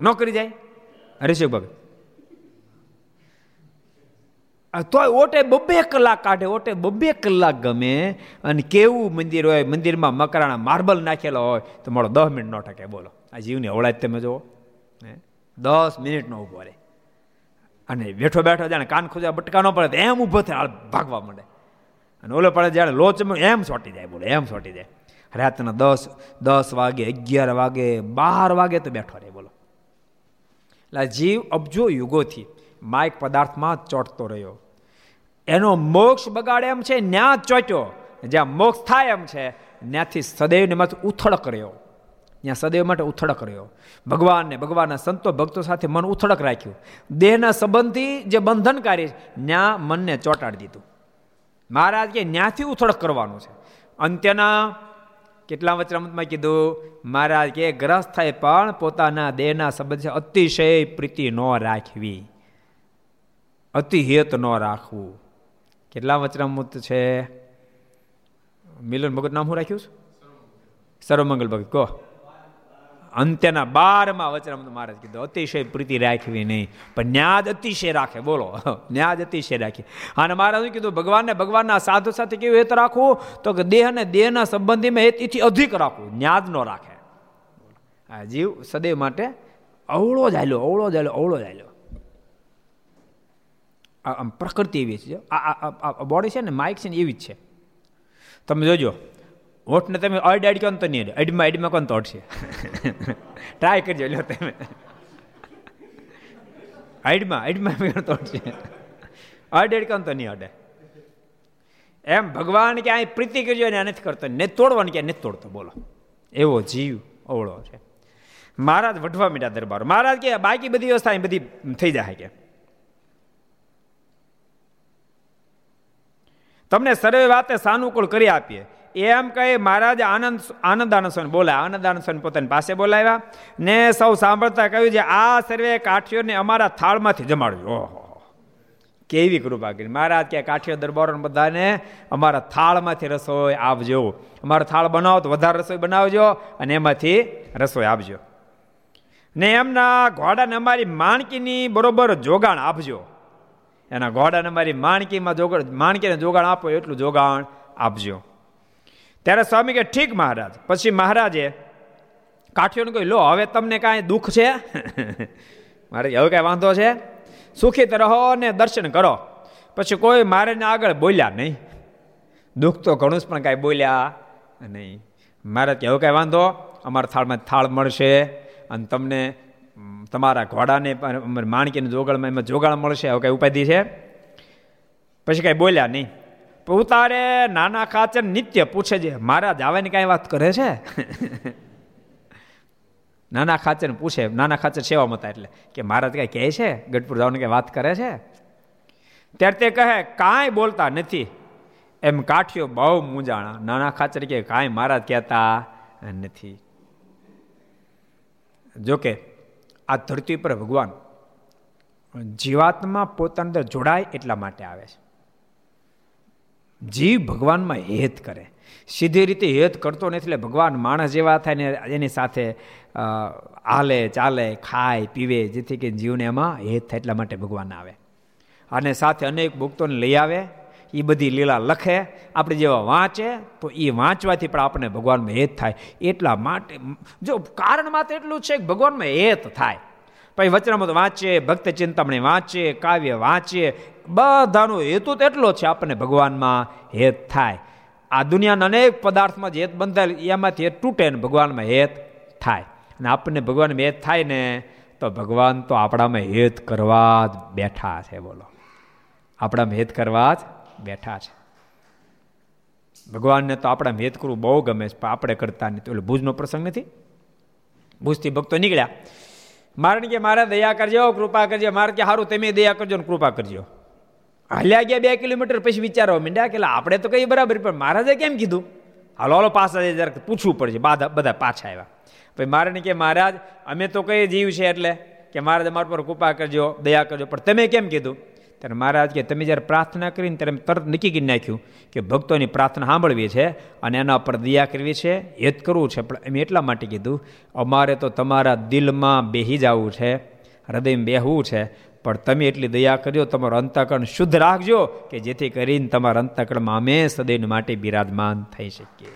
ન કરી જાય. હરીશિક ભગત તોય ઓટે બબ્બે કલાક કાઢે ઓટે બબ્બે કલાક ગમે અને કેવું મંદિર હોય, મંદિરમાં મકરાણા માર્બલ નાખેલો હોય, તો મારો દસ મિનિટ નો ટકે, બોલો. આ જીવની અવળાજ તમે જુઓ. દસ મિનિટનો ઊભો રહે. અને બેઠો બેઠો જાણે કાન ખોજા બટકાનો પડે એમ ઊભો થાય ભાગવા માંડે. અને ઓલો પડે જાણે લોચ એમ સોટી જાય, બોલે, એમ સોટી જાય. રાતના દસ દસ વાગે, અગિયાર વાગે, બાર વાગે તો બેઠો રહે, બોલો. એટલે જીવ અબજો યુગોથી. માઇક પદાર્થમાં ચોંટતો રહ્યો. એનો મોક્ષ બગાડે એમ છે, ન્યા ચોટ્યો. જ્યાં મોક્ષ થાય એમ છે ત્યાંથી સદૈવને માટે ઉથળક રહ્યો. ત્યાં સદૈવ માટે ઉથળક રહ્યો. ભગવાનને, ભગવાનના સંતો, ભક્તો સાથે મન ઉથળક રાખ્યું. દેહના સંબંધી જે બંધનકારી ન્યા મનને ચોંટાડી દીધું. મહારાજ કે ન્યાથી ઉથળક કરવાનું છે. અંત્યના કેટલા વચરામતમાં કીધું? મહારાજ કે ગ્રસ્થ થાય પણ પોતાના દેહના સંબંધ અતિશય પ્રીતિ ન રાખવી. અતિહેત ન રાખવું. કેટલા વચનામૃત છે? મિલન ભગત નામ શું રાખ્યું છે? સર્વમંગલ ભગત. કહો. અંત્યના બારમાં વચનામૃત મહારાજ કીધું, અતિશય પ્રીતિ રાખવી નહીં, પણ ન્યાદ અતિશય રાખે. બોલો, ન્યાદ અતિશય રાખે. અને મહારાજ કીધું, ભગવાનને ભગવાનના સાધુ સાથે કેવું હેત રાખવું? તો કે દેહ અને દેહના સંબંધીમાં હેતથી અધિક રાખવું, ન્યાદ ન રાખે. આ જીવ સદૈવ માટે અવળો જ હાલ્યો, અવળો જ હાલ્યો, અવળો જ આમ પ્રકૃતિ એવી છે. આ બોડી છે ને માઇક છે ને એવી જ છે. તમે જોજો, હોઠને તમે અડ અડ કહો તો નહીં અડમાં અડમાં કોણ તો ટ્રાય *laughs* કરજો, લ્યો તમે. અડમાં અડમાં તો અડશે. અડ અડ કહો તો નહીં અડે. એમ ભગવાન ક્યાંય પ્રીતિ કરજો એને નથી કરતો, ને તોડવાનું ક્યાંય નથી તોડતો, બોલો. એવો જીવ અવળો છે. મહારાજ વઢવા મીઠા દરબાર. મહારાજ કે, બાકી બધી વ્યવસ્થા બધી થઈ જાય કે? તમને સર્વે વાતે સાનુકૂળ કરી આપીએ. એમ કહી મહારાજે આનંદ આનંદ આનંદ સ્વામી બોલાય આનંદ આનંદ પોતાની પાસે બોલાવ્યા ને સૌ સાંભળતા કહ્યું છે, આ સર્વે કાઠીઓને અમારા થાળમાંથી જમાડ્યું ઓહો. કેવી કૃપા કરી. મહારાજ કે કાઠીઓ દરબારો બધાને અમારા થાળમાંથી રસોઈ આપજો. અમારો થાળ બનાવો તો વધારે રસોઈ બનાવજો અને એમાંથી રસોઈ આપજો. ને એમના ઘોડાને અમારી માણકીની બરોબર જોગાણ આપજો. એના ઘોડાને મારી માણકીમાં જોગાડ માણકીને જોગાણ આપો, એટલું જોગાણ આપજો. ત્યારે સ્વામી કે, ઠીક મહારાજ. પછી મહારાજે કાઠિયોને કહ્યું, લો, હવે તમને કાંઈ દુઃખ છે? *laughs* મારે હવે કાંઈ વાંધો છે? સુખિત રહો ને દર્શન કરો. પછી કોઈ મારે આગળ બોલ્યા નહીં. દુઃખ તો ઘણું જ, પણ કાંઈ બોલ્યા નહીં. મારે કે હવે કાંઈ વાંધો? અમારા થાળમાં થાળ મળશે અને તમને તમારા ઘોડાને માણકીને જોગળમાં એમાં જોગાળ મળશે હવે કઈ ઉપાધિ છે? પછી કઈ બોલ્યા નહીં. ઉતારે નાના ખાચર નિત્ય પૂછે છે મારા જાવાની કાંઈ વાત કરે છે? *laughs* નાના ખાચર પૂછે, નાના ખાચર સેવા મતા એટલે કે મહારાજ કઈ કહે છે? ગઢપુર જવાની કઈ વાત કરે છે? ત્યારે તે કહે, કાંઈ બોલતા નથી. એમ કાઠિયો બહુ મૂંઝાણા. નાના ખાચર કે કાંઈ મહારાજ કહેતા નથી. જોકે આ ધરતી પર ભગવાન જીવાત્મા પોતાની અંદર જોડાય એટલા માટે આવે છે. જીવ ભગવાનમાં હેત કરે. સીધી રીતે હેત કરતો નથી એટલે ભગવાન માણસ જેવા થાય ને એની સાથે હાલે, ચાલે, ખાય, પીવે, જેથી કે જીવને એમાં હેત થાય એટલા માટે ભગવાન આવે. અને સાથે અનેક ભક્તોને લઈ આવે. એ બધી લીલા લખે, આપણે જેવા વાંચે, તો એ વાંચવાથી પણ આપણે ભગવાનમાં હેત થાય. એટલા માટે, જો કારણ માત્ર એટલું છે કે ભગવાનમાં હેત થાય. પછી વચનામૃત વાંચે, ભક્ત ચિંતામણી વાંચે, કાવ્ય વાંચીએ બધાનો હેતુ તો એટલો છે આપણને ભગવાનમાં હેત થાય. આ દુનિયાના અનેક પદાર્થમાં જે હેત બંધાયેલ, એમાંથી હેત તૂટે ને ભગવાનમાં હેત થાય. અને આપણને ભગવાનમાં હેત થાય ને, તો ભગવાન તો આપણામાં હેત કરવા જ બેઠા છે બોલો. આપણામાં હેત કરવા જ બેઠા છે. ભગવાનને તો આપણા કરવું બહુ ગમે છે, પણ આપણે કરતા નથી એટલે ભુજનો પ્રસંગ નથી? ભુજથી ભક્તો નીકળ્યા. મારણ કે મારે દયા કરજો, કૃપા કરજો. મારે કે સારું તમે દયા કરજો ને કૃપા કરજો. હાલ્યા ગયા બે કિલોમીટર પછી વિચારો મીંડ્યા કે આપણે તો કઈ બરાબર પણ મહારાજે કેમ કીધું? હાલો હાલો, પાછા જરાક પૂછવું પડશે. બધા પાછા આવ્યા. પછી મારે કે મહારાજ, અમે તો કઈ જીવ છે એટલે કે મહારાજ અમારા પર કૃપા કરજો, દયા કરજો. પણ તમે કેમ કીધું? ત્યારે મહારાજ કે, તમે જ્યારે પ્રાર્થના કરીને ત્યારે તરત નક્કી કરી નાખ્યું કે ભક્તોની પ્રાર્થના સાંભળવી છે અને એના પર દયા કરવી છે હેત કરવું છે. પણ એમ એટલા માટે કીધું, અમારે તો તમારા દિલમાં બેહી જવું છે, હૃદયમાં બેહવું છે, પણ તમે એટલી દયા કર્યો તમારો અંતકરણ શુદ્ધ રાખજો કે જેથી કરીને તમારા અંતકરણમાં અમે સદૈન માટે બિરાજમાન થઈ શકીએ.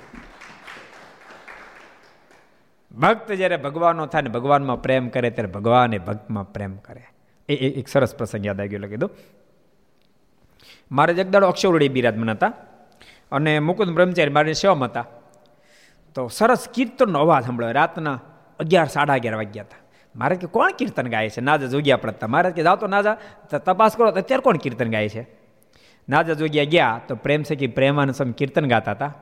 ભક્ત જ્યારે ભગવાનનો થાય ને ભગવાનમાં પ્રેમ કરે, ત્યારે ભગવાન એ ભક્તમાં પ્રેમ કરે. એ એક સરસ પ્રસંગ યાદ આવ્યો લખી દો મારે જગદાડો અક્ષરવડી બિરાજમાન હતા અને મુકુંદ બ્રહ્મચારી મારી સેવામાં હતા. તો સરસ કીર્તનનો અવાજ સાંભળ્યો. રાતના અગિયાર, સાડા અગિયાર વાગ્યા હતા. મારે કે કોણ કીર્તન ગાય છે? નાજા જોગ્યા પડતા મારે કે જાઓ તો નાજા તપાસ કરો તો અત્યારે કોણ કીર્તન ગાય છે? નાજા જોગ્યા ગયા તો પ્રેમ સખી પ્રેમાનંદ સ્વામી કીર્તન ગાતા હતા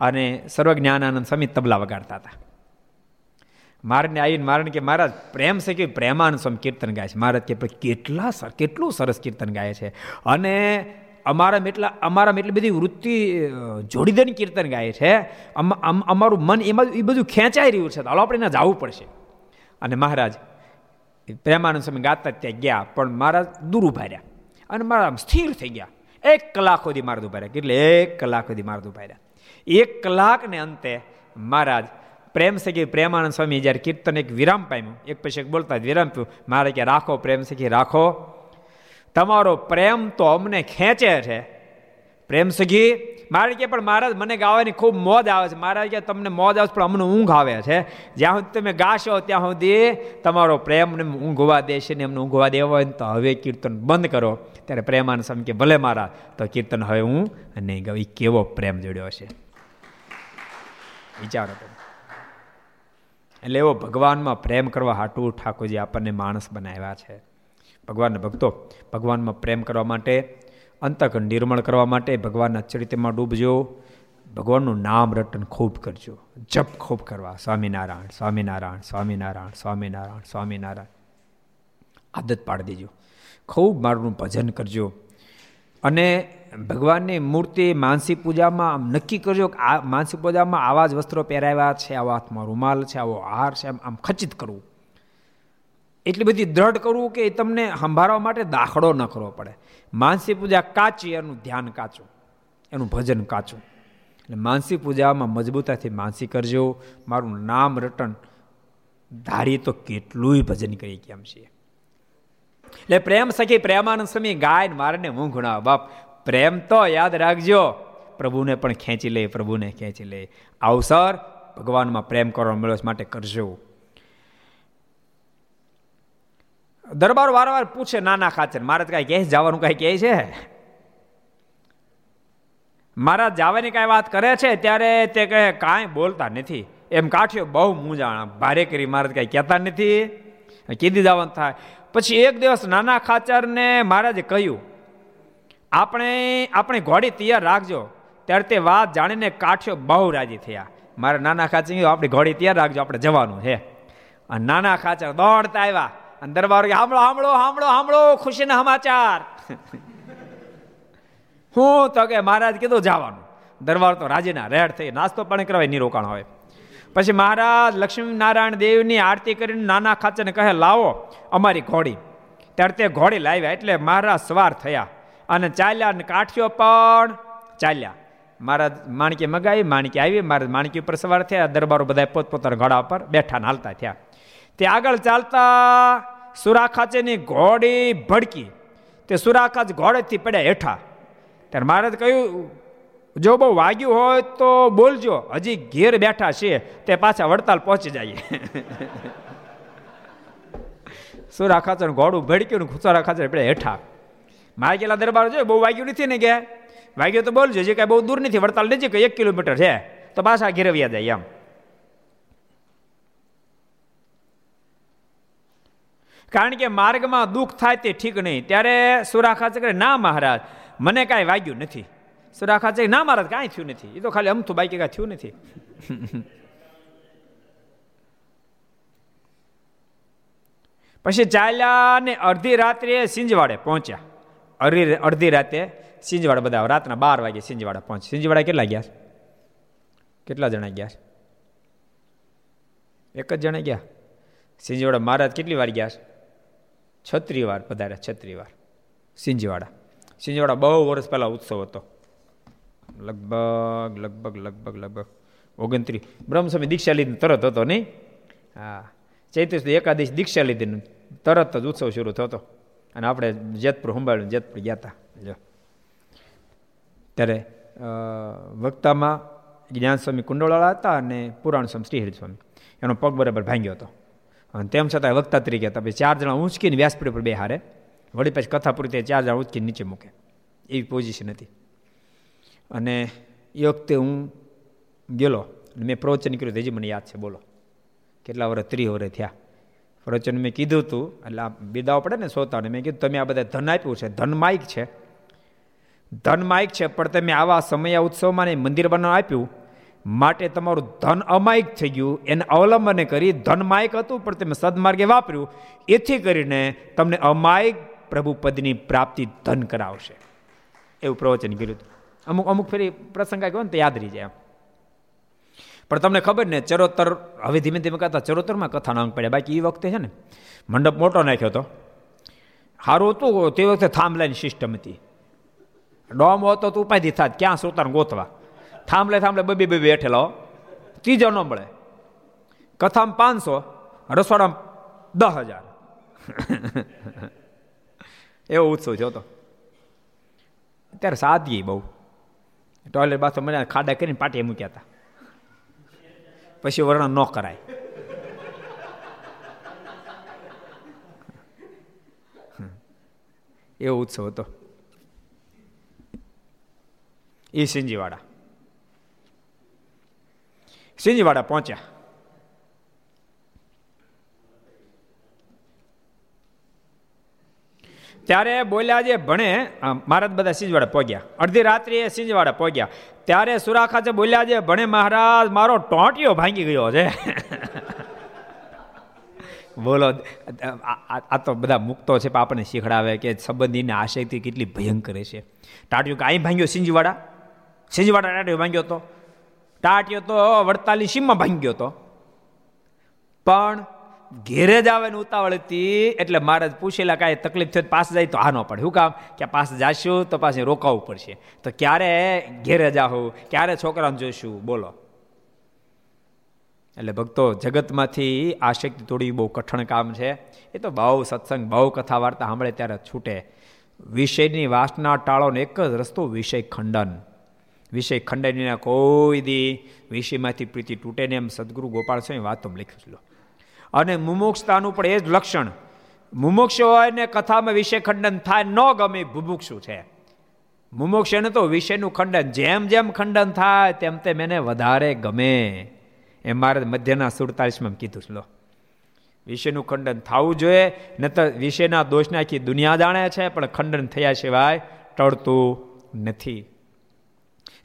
અને સર્વજ્ઞાનાનંદ સ્વામી તબલા વગાડતા હતા. મારને આવીને મારણ કે મહારાજ, પ્રેમ છે કે પ્રેમાનંદ સ્વામી કીર્તન ગાય છે? મહારાજ કે કેટલા કેટલું સરસ કીર્તન ગાય છે? અને અમારા એટલા અમારા એટલી બધી વૃત્તિ જોડી દઈને કીર્તન ગાય છે. અમારું મન એમાં એ બધું ખેંચાઈ રહ્યું છે. હાલો આપણે એને જવું પડશે. અને મહારાજ પ્રેમાનંદ સ્વામી ગાતા ત્યાં ગયા, પણ મહારાજ દૂર ઊભા રહ્યા. અને મારા સ્થિર થઈ ગયા. એક કલાક સુધી મારા ઊભા એટલે એક કલાક સુધી મારા ઊભા એક કલાકને અંતે મહારાજ પ્રેમ સખી પ્રેમાનંદ સ્વામી જ્યારે કીર્તન એક વિરામ પામ્યું, એક પછી એક બોલતા વિરામ પ્યું મારે કે રાખો પ્રેમ સખી રાખો. તમારો પ્રેમ તો અમને ખેંચે છે. પ્રેમ સખી મારે કે પણ મહારાજ, મને ગાવાની ખૂબ મોજ આવે છે. મહારાજ કે તમને મોજ આવે છે, પણ અમને ઊંઘ આવે છે. જ્યાં સુધી તમે ગાશો, ત્યાં સુધી તમારો પ્રેમ ઊંઘવા દેશે ને એમને ઊંઘવા દેવો હોય તો હવે કીર્તન બંધ કરો. ત્યારે પ્રેમાન સમ કે, ભલે મારા તો કીર્તન હવે હું નહીં એ કેવો પ્રેમ જોડ્યો છે વિચારો તમે. એટલે એવો ભગવાનમાં પ્રેમ કરવા હાટું ઠાકોરજી આપણને માણસ બનાવ્યા છે. ભગવાનના ભક્તો, ભગવાનમાં પ્રેમ કરવા માટે અંતક નિર્મળ કરવા માટે ભગવાનના ચરિત્રમાં ડૂબજો. ભગવાનનું નામ રટન ખૂબ કરજો. જપ ખૂબ કરવા. સ્વામિનારાયણ સ્વામિનારાયણ સ્વામિનારાયણ સ્વામિનારાયણ સ્વામિનારાયણ. આદત પાડી દેજો. ખૂબ મારું ભજન કરજો. અને ભગવાનની મૂર્તિ માનસી પૂજામાં આમ નક્કી કરજો કે આ માનસી પૂજામાં આવા જ વસ્ત્રો પહેરાવ્યા છે, આવા હાથમાં રૂમાલ છે, આવો હાર છે, આમ ખચિત કરવું. એટલી બધી દ્રઢ કરવું કે તમને સંભાળવા માટે દાખલો ન કરવો પડે. માનસી પૂજા કાચી, એનું ધ્યાન કાચું, એનું ભજન કાચું. એટલે માનસી પૂજામાં મજબૂતાથી માનસી કરજો. મારું નામ રટન ધારી તો કેટલુંય ભજન કરી કેમ છીએ એટલે પ્રેમ સખી, પ્રેમાનંદ સ્વામી ગાય મારને ગુણા બાપ, પ્રેમ તો યાદ રાખજો. પ્રભુને પણ ખેંચી લે, પ્રભુને ખેંચી લે. અવસર ભગવાનમાં પ્રેમ કરવા મળ્યો માટે કરજો. દરબાર વારંવાર પૂછે નાના ખાચર મારે કાંઈ કહે જવાનું કાંઈ કહે છે? મારા જવાની કાંઈ વાત કરે છે, ત્યારે તે કહે, કાંઈ બોલતા નથી. એમ કાઠ્યો બહુ મૂંઝાણા, ભારે કરી, મારે કાંઈ કહેતા નથી. કીધી જવાનું થાય. પછી એક દિવસ નાના ખાચરને મહારાજે કહ્યું, આપણે, આપણી ઘોડી તૈયાર રાખજો. ત્યારે તે વાત જાણીને કાઠ્યો બહુ રાજી થયા. મારા નાના ખાચર આપણી ઘોડી તૈયાર રાખજો, આપણે જવાનું છે. અને નાના ખાચર દોડતા આવ્યા અને દરબાર હામળો હામળો હામળો હામળો ખુશીના સમાચાર. હું તો કે, મહારાજ કીધું જવાનું. દરબાર તો રાજીના, રેડ થઈ, નાસ્તો પણ કરવા, નિરોકાણ હોય. પછી મહારાજ લક્ષ્મી નારાયણ દેવની આરતી કરીને નાના ખાચરને કહે, લાવો અમારી ઘોડી. ત્યારે તે ઘોડી લાવ્યા એટલે મહારાજ સવાર થયા અને ચાલ્યા અને કાઠિયો પણ ચાલ્યા. મહારાજ માણકી મગાવી, માણકી આવી, મહારાજ માણકી ઉપર સવાર થયા, દરબારો બધા પોતપોતાના ઘોડા ઉપર બેઠા હાલતા થયા. તે આગળ ચાલતા સુરાખાચેની ઘોડી ભડકી. તે સુરાખાચ ઘોડેથી પડ્યા હેઠા. ત્યારે મહારાજ કહ્યું જો બહુ વાગ્યું હોય તો બોલજો. હજી ઘેર બેઠા છે, તે પાછા વડતાલ પહોંચી જઈએ. *laughs* સુરા ખાચર ઘોડું ભડક્યું ને ખાચર પડે હેઠા. મારે ગયેલા દરબાર જો બહુ વાગ્યું નથી ને કે? વાગ્યું તો બોલજો, જે કાંઈ બહુ દૂર નથી, વડતાલ નજીક એક કિલોમીટર છે. તો પાછા ઘેર વ્યા જાય એમ. કારણ કે માર્ગમાં દુઃખ થાય તે ઠીક નહીં. ત્યારે સુરા ખાચર ના મહારાજ, મને કાંઈ વાગ્યું નથી. સુરાખા છે ના મહારાજ કાંઈ થયું નથી એ તો ખાલી અમથું બાકી કાંઈ થયું નથી પછી ચાલ્યા ને અડધી રાત્રે સિંજવાડે પહોંચ્યા અડધી અડધી રાતે સિંજવાડા બધા રાતના બાર વાગે સિંજવાડા પહોંચ સિંજવાડા કેટલા ગયા કેટલા જણા ગયા એક જ જણા ગયા સિંજવાડા મહારાજ કેટલી વાર ગયા છત્રી વાર પધાર્યા છત્રી વાર સિંજવાડા સિંજવાડા બહુ વર્ષ પહેલાં ઉત્સવ હતો. લગભગ લગભગ લગભગ લગભગ. ઓગણત્રીસ. બ્રહ્મસ્વામી દીક્ષા લીધી તરત હતો નહીં? હા. ચૈત્રીસ એકાદશ દીક્ષા લીધી તરત જ ઉત્સવ શરૂ થતો. અને આપણે જેતપુર સંભાળ્યું જેતપુર ગયા હતા જો. ત્યારે વક્તામાં જ્ઞાન સ્વામી કુંડોળાળા હતા અને પુરાણ સ્વામી શ્રીહરિ સ્વામી એનો પગ બરાબર ભાંગ્યો હતો. અને તેમ છતાં વક્તા તરીકે હતા. પછી ચાર જણા ઊંચકીને વ્યાસપીઠ પર બે હારે વળી પછી કથા પૂરી થાય ચાર જણા ઊંચકીને નીચે મૂકે. એવી પોઝિશન હતી. અને એ વખતે હું ગયેલો મેં પ્રવચન કર્યું હજી મને યાદ છે, બોલો. કેટલા વર્ષ ત્રી વર્ષ થયા. પ્રવચન મેં કીધું હતું એટલે આ બિદાવ પડે ને સોતાને મેં કીધું, તમે આ બધા ધન આપ્યું છે, ધન માઇક છે. ધન માઇક છે, પણ તમે આવા સમય ઉત્સવમાં ને મંદિર બનાવવા આપ્યું. માટે તમારું ધન અમાયિક થઈ ગયું. એને અવલંબને કરી, ધન માયક હતું, પણ તમે સદમાર્ગે વાપર્યું. એથી કરીને તમને અમાયિક પ્રભુ પદની પ્રાપ્તિ ધન કરાવશે. એવું પ્રવચન કર્યું હતું. અમુક અમુક ફેરી પ્રસંગ આવ્યો ને તો યાદ રહી જાય પણ તમને ખબર ને, ચરોતર, હવે ધીમે ધીમે કહેતા ચરોતરમાં કથા નામ પડ્યા. બાકી એ વખતે છે ને, મંડપ મોટો નાખ્યો હતો. સારું હતું, તે વખતે થાંભલાની સિસ્ટમ હતી. ડોમ હતો તો ઉપાધિ થાત, ક્યાં શ્રોતાને ગોતવા? થાંભલે થાંભલે, બબી બબી બેઠેલા ત્રીજો ન મળે. કથામાં પાંચસો, રસોડામાં દસ હજાર. *laughs* એવો ઉત્સવ છે તો ત્યારે સાદગી બહુ. ટોયલેટ બાથરૂમ મને ખાડા કરીને પાટીએ મૂક્યા હતા. પછી વર્ણન ન કરાય. એવો ઉત્સવ હતો. એ સિંજીવાડા. સિંજીવાડા પહોંચ્યા. ત્યારે બોલ્યા જે, ભણે. મહારાજ બધા સિંજવાડા પહોંચ્યા અડધી રાત્રિએ સિંજવાડા પહોંચ્યા ત્યારે સુરાખા બોલ્યા છે ભણે મહારાજ, મારો ટોંટિયો ભાંગી ગયો છે. *laughs* બોલો, આ તો બધા મુક્તો છે આપણને શીખડાવે કે સંબંધીને આશયથી કેટલી ભયંકર છે ટાટિયો કે, અહીં ભાંગ્યો સિંજવાડા? સિંજવાડા ટાટિયો ભાંગ્યો હતો ટાટિયો તો વડતાલી સીમમાં ભાંગ્યો હતો પણ ઘેરે જ આવે ને ઉતાવળ હતી, એટલે મહારાજ પૂછેલા કાંઈ તકલીફ થઈ પાસ જાય તો આ ન પડે. શું કામ? કે પાસ જાશું તો પાસે રોકાવું પડશે. તો ક્યારે ઘેરે જાહું ક્યારે છોકરાને જોઈશું? બોલો. એટલે ભક્તો, જગતમાંથી આશક્તિ તોડવી બહુ કઠણ કામ છે. એ તો બહુ સત્સંગ બહુ કથા વાર્તા સાંભળે ત્યારે છૂટે. વિષયની વાસના ટાળોનો એક જ રસ્તો, વિષય ખંડન. વિષય ખંડનના કોઈ દી વિષયમાંથી પ્રીતિ તૂટે ને એમ સદગુરુ ગોપાલ સ્વામી વાતો લખ્યું છે. અને મુમુક્ષતાનું પણ એ જ લક્ષણ. મુમુક્ષ હોય ને કથામાં વિષય ખંડન થાય, ન ગમે ભુભુક્ષુ છે. મુમુક્ષ એને તો વિષયનું ખંડન, જેમ જેમ ખંડન થાય, તેમ તેમ એને વધારે ગમે. એ મારે મધ્યના સુડતાલીસમાં કીધું લો. વિષયનું ખંડન થવું જોઈએ ન તો વિષયના દોષને આખી દુનિયા જાણે છે, પણ ખંડન થયા સિવાય ટળતું નથી.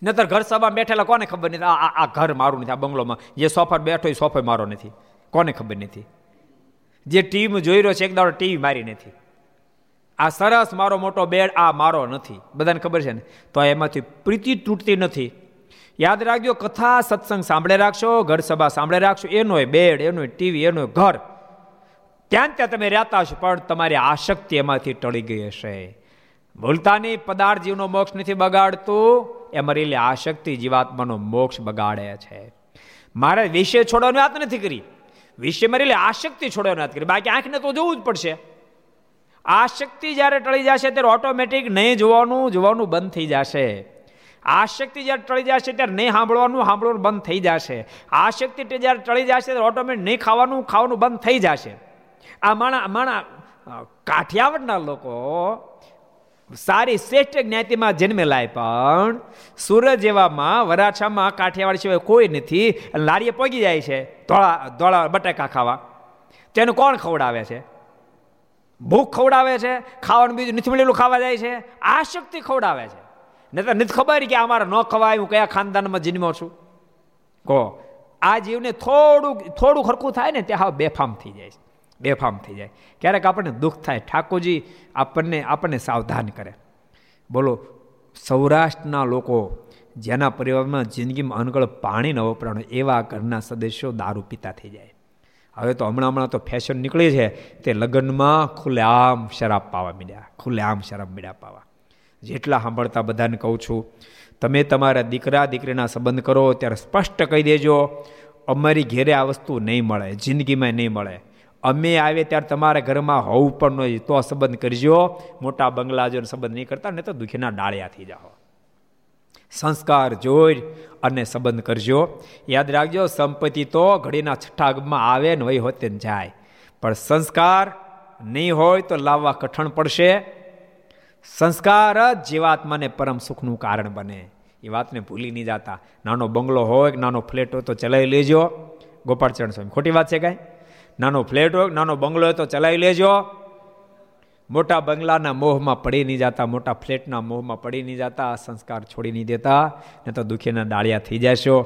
નતર ઘર સભા બેઠેલા કોને ખબર નથી? આ ઘર મારું નથી, આ બંગલોમાં. જે સોફા બેઠો એ સોફા મારો નથી. કોને ખબર નથી. જે ટીમ જોઈ રહ્યો છે, એક દાડો ટીવી મારી નથી. આ સરસ મારો મોટો બેડ આ મારો નથી. બધાને ખબર છે ને? તો એમાંથી પ્રીતિ તૂટતી નથી. યાદ રાખજો, કથા સત્સંગ સાંભળે રાખશો, ઘર સભા સાંભળે રાખશો. એનો બેડ એનો ટીવી એનો ઘર. ત્યાં ત્યાં તમે રહેતા હશો, પણ તમારી આશક્તિ એમાંથી ટળી ગઈ હશે. ભૂલતાની પદાર્થ જીવનો મોક્ષ નથી બગાડતું, એ રહેલી આશક્તિ જીવાત્માનો મોક્ષ બગાડે છે. મારે વિષય છોડવાની વાત નથી કરી. વિષયમાં એટલે આશક્તિ છોડવાની વાત કરી બાકી આંખને તો જોવું જ પડશે. આશક્તિ જ્યારે ટળી જશે ત્યારે ઓટોમેટિક નહીં જોવાનું જોવાનું બંધ થઈ જશે. આશક્તિ જ્યારે ટળી જશે ત્યારે નહીં સાંભળવાનું સાંભળવાનું બંધ થઈ જશે. આશક્તિ જ્યારે ટળી જશે ત્યારે ઓટોમેટિક નહીં ખાવાનું ખાવાનું બંધ થઈ જશે. આ માણા માણા કાઠિયાવાડના લોકો સારી શ્રેષ્ઠ જ્ઞાતિમાં જન્મેલાય પણ સુરત જેવામાં વરાછામાં, કાઠિયાવાડ સિવાય કોઈ નથી લારીએ પગી જાય છે ધોળા ધોળા બટાકા ખાવા. તેનું કોણ ખવડાવે છે? ભૂખ ખવડાવે છે, ખાવાનું બીજું નથી મળેલું ખાવા જાય છે, આ શક્તિ ખવડાવે છે. નહીં તો નથી ખબર કે અમારે ન ખવાય, હું કયા ખાનદાનમાં જન્મ્યો છું? કહો, આ જીવને થોડુંક, થોડું ખરખું થાય ને, ત્યાં હા બેફામ થઈ જાય છે. બેફામ થઈ જાય. ક્યારેક આપણને દુઃખ થાય. ઠાકોરજી આપણને આપણને સાવધાન કરે. બોલો, સૌરાષ્ટ્રના લોકો જેના પરિવારમાં જિંદગીમાં અનગળ પાણી ન વપરાણું, એવા ઘરના સદસ્યો દારૂ પીતા થઈ જાય. હવે તો હમણાં હમણાં તો ફેશન નીકળી છે. તે લગ્નમાં ખુલ્લેઆમ શરાબ પાવા મીડ્યા. ખુલ્લેઆમ શરાબ મળ્યા પાવા. જેટલા સાંભળતા બધાને કહું છું, તમે તમારા દીકરા, દીકરીના સંબંધ કરો, ત્યારે સ્પષ્ટ કહી દેજો, અમારી ઘેરે આ વસ્તુ નહીં મળે, જિંદગીમાં નહીં મળે. અમે આવીએ ત્યારે તમારા ઘરમાં હોવું પણ નહીં તો સંબંધ કરજો. મોટા બંગલા જો સંબંધ નહીં કરતા ને તો દુઃખીના ડાળિયા થઈ જાઓ. સંસ્કાર જોઈ અને સંબંધ કરજો. યાદ રાખજો, સંપત્તિ તો ઘડીના છઠ્ઠા આગમાં આવે ને વહી હોતે જાય. પણ સંસ્કાર નહીં હોય તો લાવવા કઠણ પડશે. સંસ્કાર જ જીવાત્માને પરમ સુખનું કારણ બને. એ વાતને ભૂલી નહીં જતા. નાનો બંગલો હોય નાનો ફ્લેટ હોય તો ચલાવી લેજો. ગોપાળચરણ સ્વામી, ખોટી વાત છે કાંઈ? નાનો ફ્લેટ હોય, નાનો બંગલો હોય તો ચલાવી લેજો. મોટા બંગલાના મોહમાં પડી નહીં જતા, મોટા ફ્લેટના મોહમાં પડી નહીં જતા સંસ્કાર છોડી નહીં દેતા, ને તો દુઃખીના ડાળિયા થઈ જશો.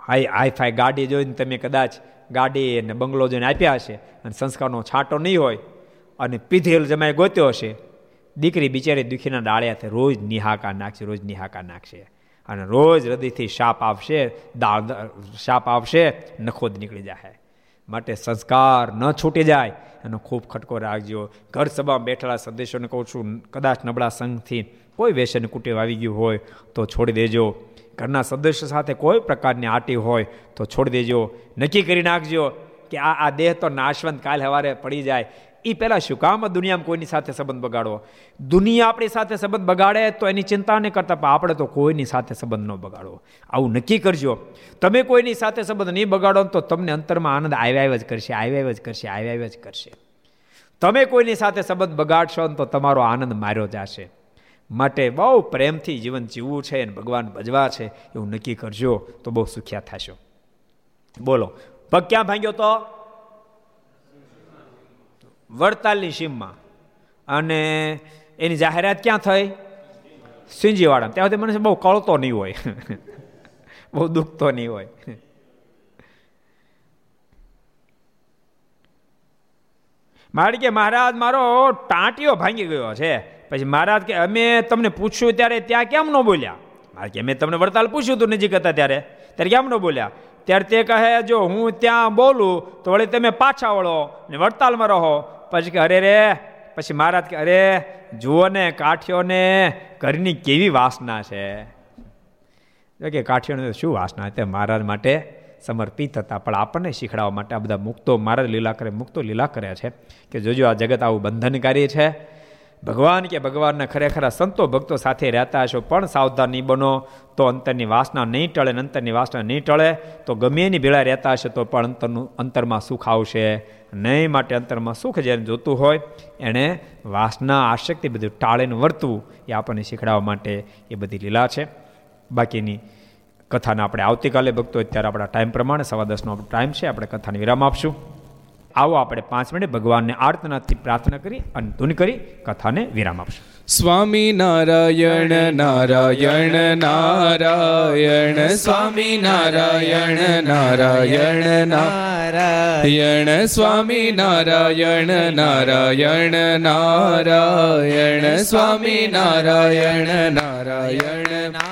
હાઈ હાઈ ફાઈ ગાડી જોઈને તમે કદાચ ગાડી અને બંગલો જોઈને આપ્યા હશે અને સંસ્કારનો છાંટો નહીં હોય અને પીધેલ જમાય ગોત્યો હશે, દીકરી બિચારી દુખીના ડાળિયાથી રોજ નિહાકા નાખશે, રોજ નિહાકા નાખશે. અને રોજ હૃદયથી શાપ આવશે, દાળ, શાપ આવશે નખોદ નીકળી જાય માટે સંસ્કાર ન છૂટી જાય. એનો ખૂબ ખટકો રાખજો. ઘર સભામાં બેઠેલા સંદેશોને કહું છું, કદાચ નબળા સંઘથી કોઈ વેસન કુટેવ આવી ગયું હોય તો છોડી દેજો. ઘરના સદસ્ય સાથે કોઈ પ્રકારની આટી હોય તો છોડી દેજો. નક્કી કરી નાખજો કે આ આ દેહ તો નાશવંત કાલ સવારે પડી જાય. એ પહેલાં શું? કામ દુનિયામાં કોઈની સાથે સંબંધ બગાડવો. દુનિયા આપણી સાથે સંબંધ બગાડે તો એની ચિંતા નહીં કરતા, પણ આપણે તો કોઈની સાથે સંબંધ ન બગાડવો. આવું નક્કી કરજો. તમે કોઈની સાથે સંબંધ નહીં બગાડો તો તમને અંતરમાં આનંદ આવ્યા આવ્યા જ કરશે, આવ્યા જ કરશે, આવ્યા આવ્યા જ કરશે. તમે કોઈની સાથે સંબંધ બગાડશો તો તમારો આનંદ માર્યો જશે. માટે બહુ પ્રેમથી જીવન જીવવું છે અને ભગવાન ભજવા છે, એવું નક્કી કરજો તો બહુ સુખ્યા થશો. બોલો. પગ ક્યાં ભાંગ્યો તો? વડતાલની સીમમાં. અને એની જાહેરાત ક્યાં થઈ? સિંજીવાડા ત્યાં સુધી મને બહુ કળતો નહીં હોય. *laughs* બહુ દુખતો નહીં હોય. મારે કે મહારાજ, મારો ટાંટીઓ ભાંગી ગયો છે. પછી મહારાજ કે, અમે તમને પૂછ્યું ત્યારે ત્યાં કેમ ન બોલ્યા? મારે કે, મેં તમને વડતાલ પૂછ્યું હતું નજીક હતા ત્યારે. ત્યારે કેમ ન બોલ્યા? ત્યારે તે કહે, જો હું ત્યાં બોલું, તો વળી તમે પાછા વળો ને વડતાલમાં રહો. પછી કે, અરે રે, પછી મહારાજ કે, અરે, જુઓ ને કાઠિયોને ઘરની કેવી વાસના છે. કે કાઠિયોને શું વાસના તે મહારાજ માટે સમર્પિત હતા. પણ આપણને શીખડાવવા માટે આ બધા મુક્તો, મહારાજ લીલા કરે, મુક્તો લીલા કર્યા છે. કે જોજો, આ જગત આવું બંધનકારી છે. ભગવાન કે ભગવાનના ખરેખર સંતો ભક્તો સાથે રહેતા હશો, પણ સાવધાન નહીં બનો, તો અંતરની વાસના નહીં ટળે અંતરની વાસના નહીં ટળે, તો ગમે એની ભેળા રહેતા હશે, તો પણ અંતરનું, અંતરમાં સુખ આવશે. નહીં માટે અંતરમાં સુખ જેને જોતું હોય, એણે વાસના, આશક્તિ બધું ટાળીને વર્તવું, એ આપણને શીખડાવવા માટે એ બધી લીલા છે. બાકીની કથાને આપણે આવતીકાલે ભક્તો અત્યારે આપણા ટાઈમ પ્રમાણે સવા દસનો ટાઈમ છે, આપણે કથાને વિરામ આપશું. આવો આપણે પાંચ મિનિટ ભગવાનને આર્તનાથથી પ્રાર્થના કરી અને ધૂન કરી કથાને વિરામ આપશું. સ્વામી નારાયણ નારાયણ નારાયણ, સ્વામી નારાયણ નારાયણ નારાયણ, સ્વામી નારાયણ નારાયણ નારાયણ, સ્વામી નારાયણ નારાયણ નારાયણ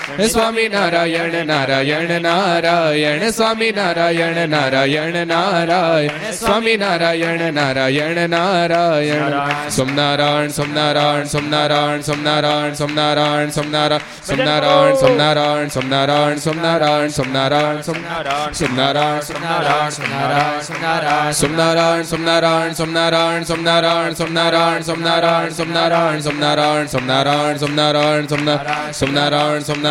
સ્વામી નારાયણ નારાયણ નારાયણ સ્વામી નારાયણ નારાયણ નારાયણ સ્વામી નારાયણ નારાયણ નારાયણ સોમનારાયણ સોમનારાયણ સોમનારાયણ સોમનારાયણ સોમનારાયણ સોમનારાયણ સોમનારાયણ સોમનારાયણ સોમનારાયણ સોમનારાયણ સોમનારાયણ સોમનારાયણ સોમનારાયણ સોમનારાયણ સોમનારાયણ સોમનારાયણ સોમનારાયણ સોમનારાયણ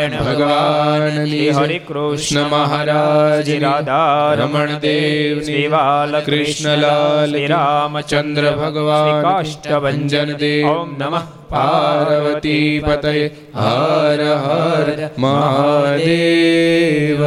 સ્વામિનારાયણ ભગવાન હરે કૃષ્ણ મહારાજ રાધા રમણ દેવ બાલ કૃષ્ણલાલ રામચંદ્ર ભગવાન કાષ્ટભન દેવ ઓમ નમઃ પાર્વતી પતય. હર હર મહાદેવ.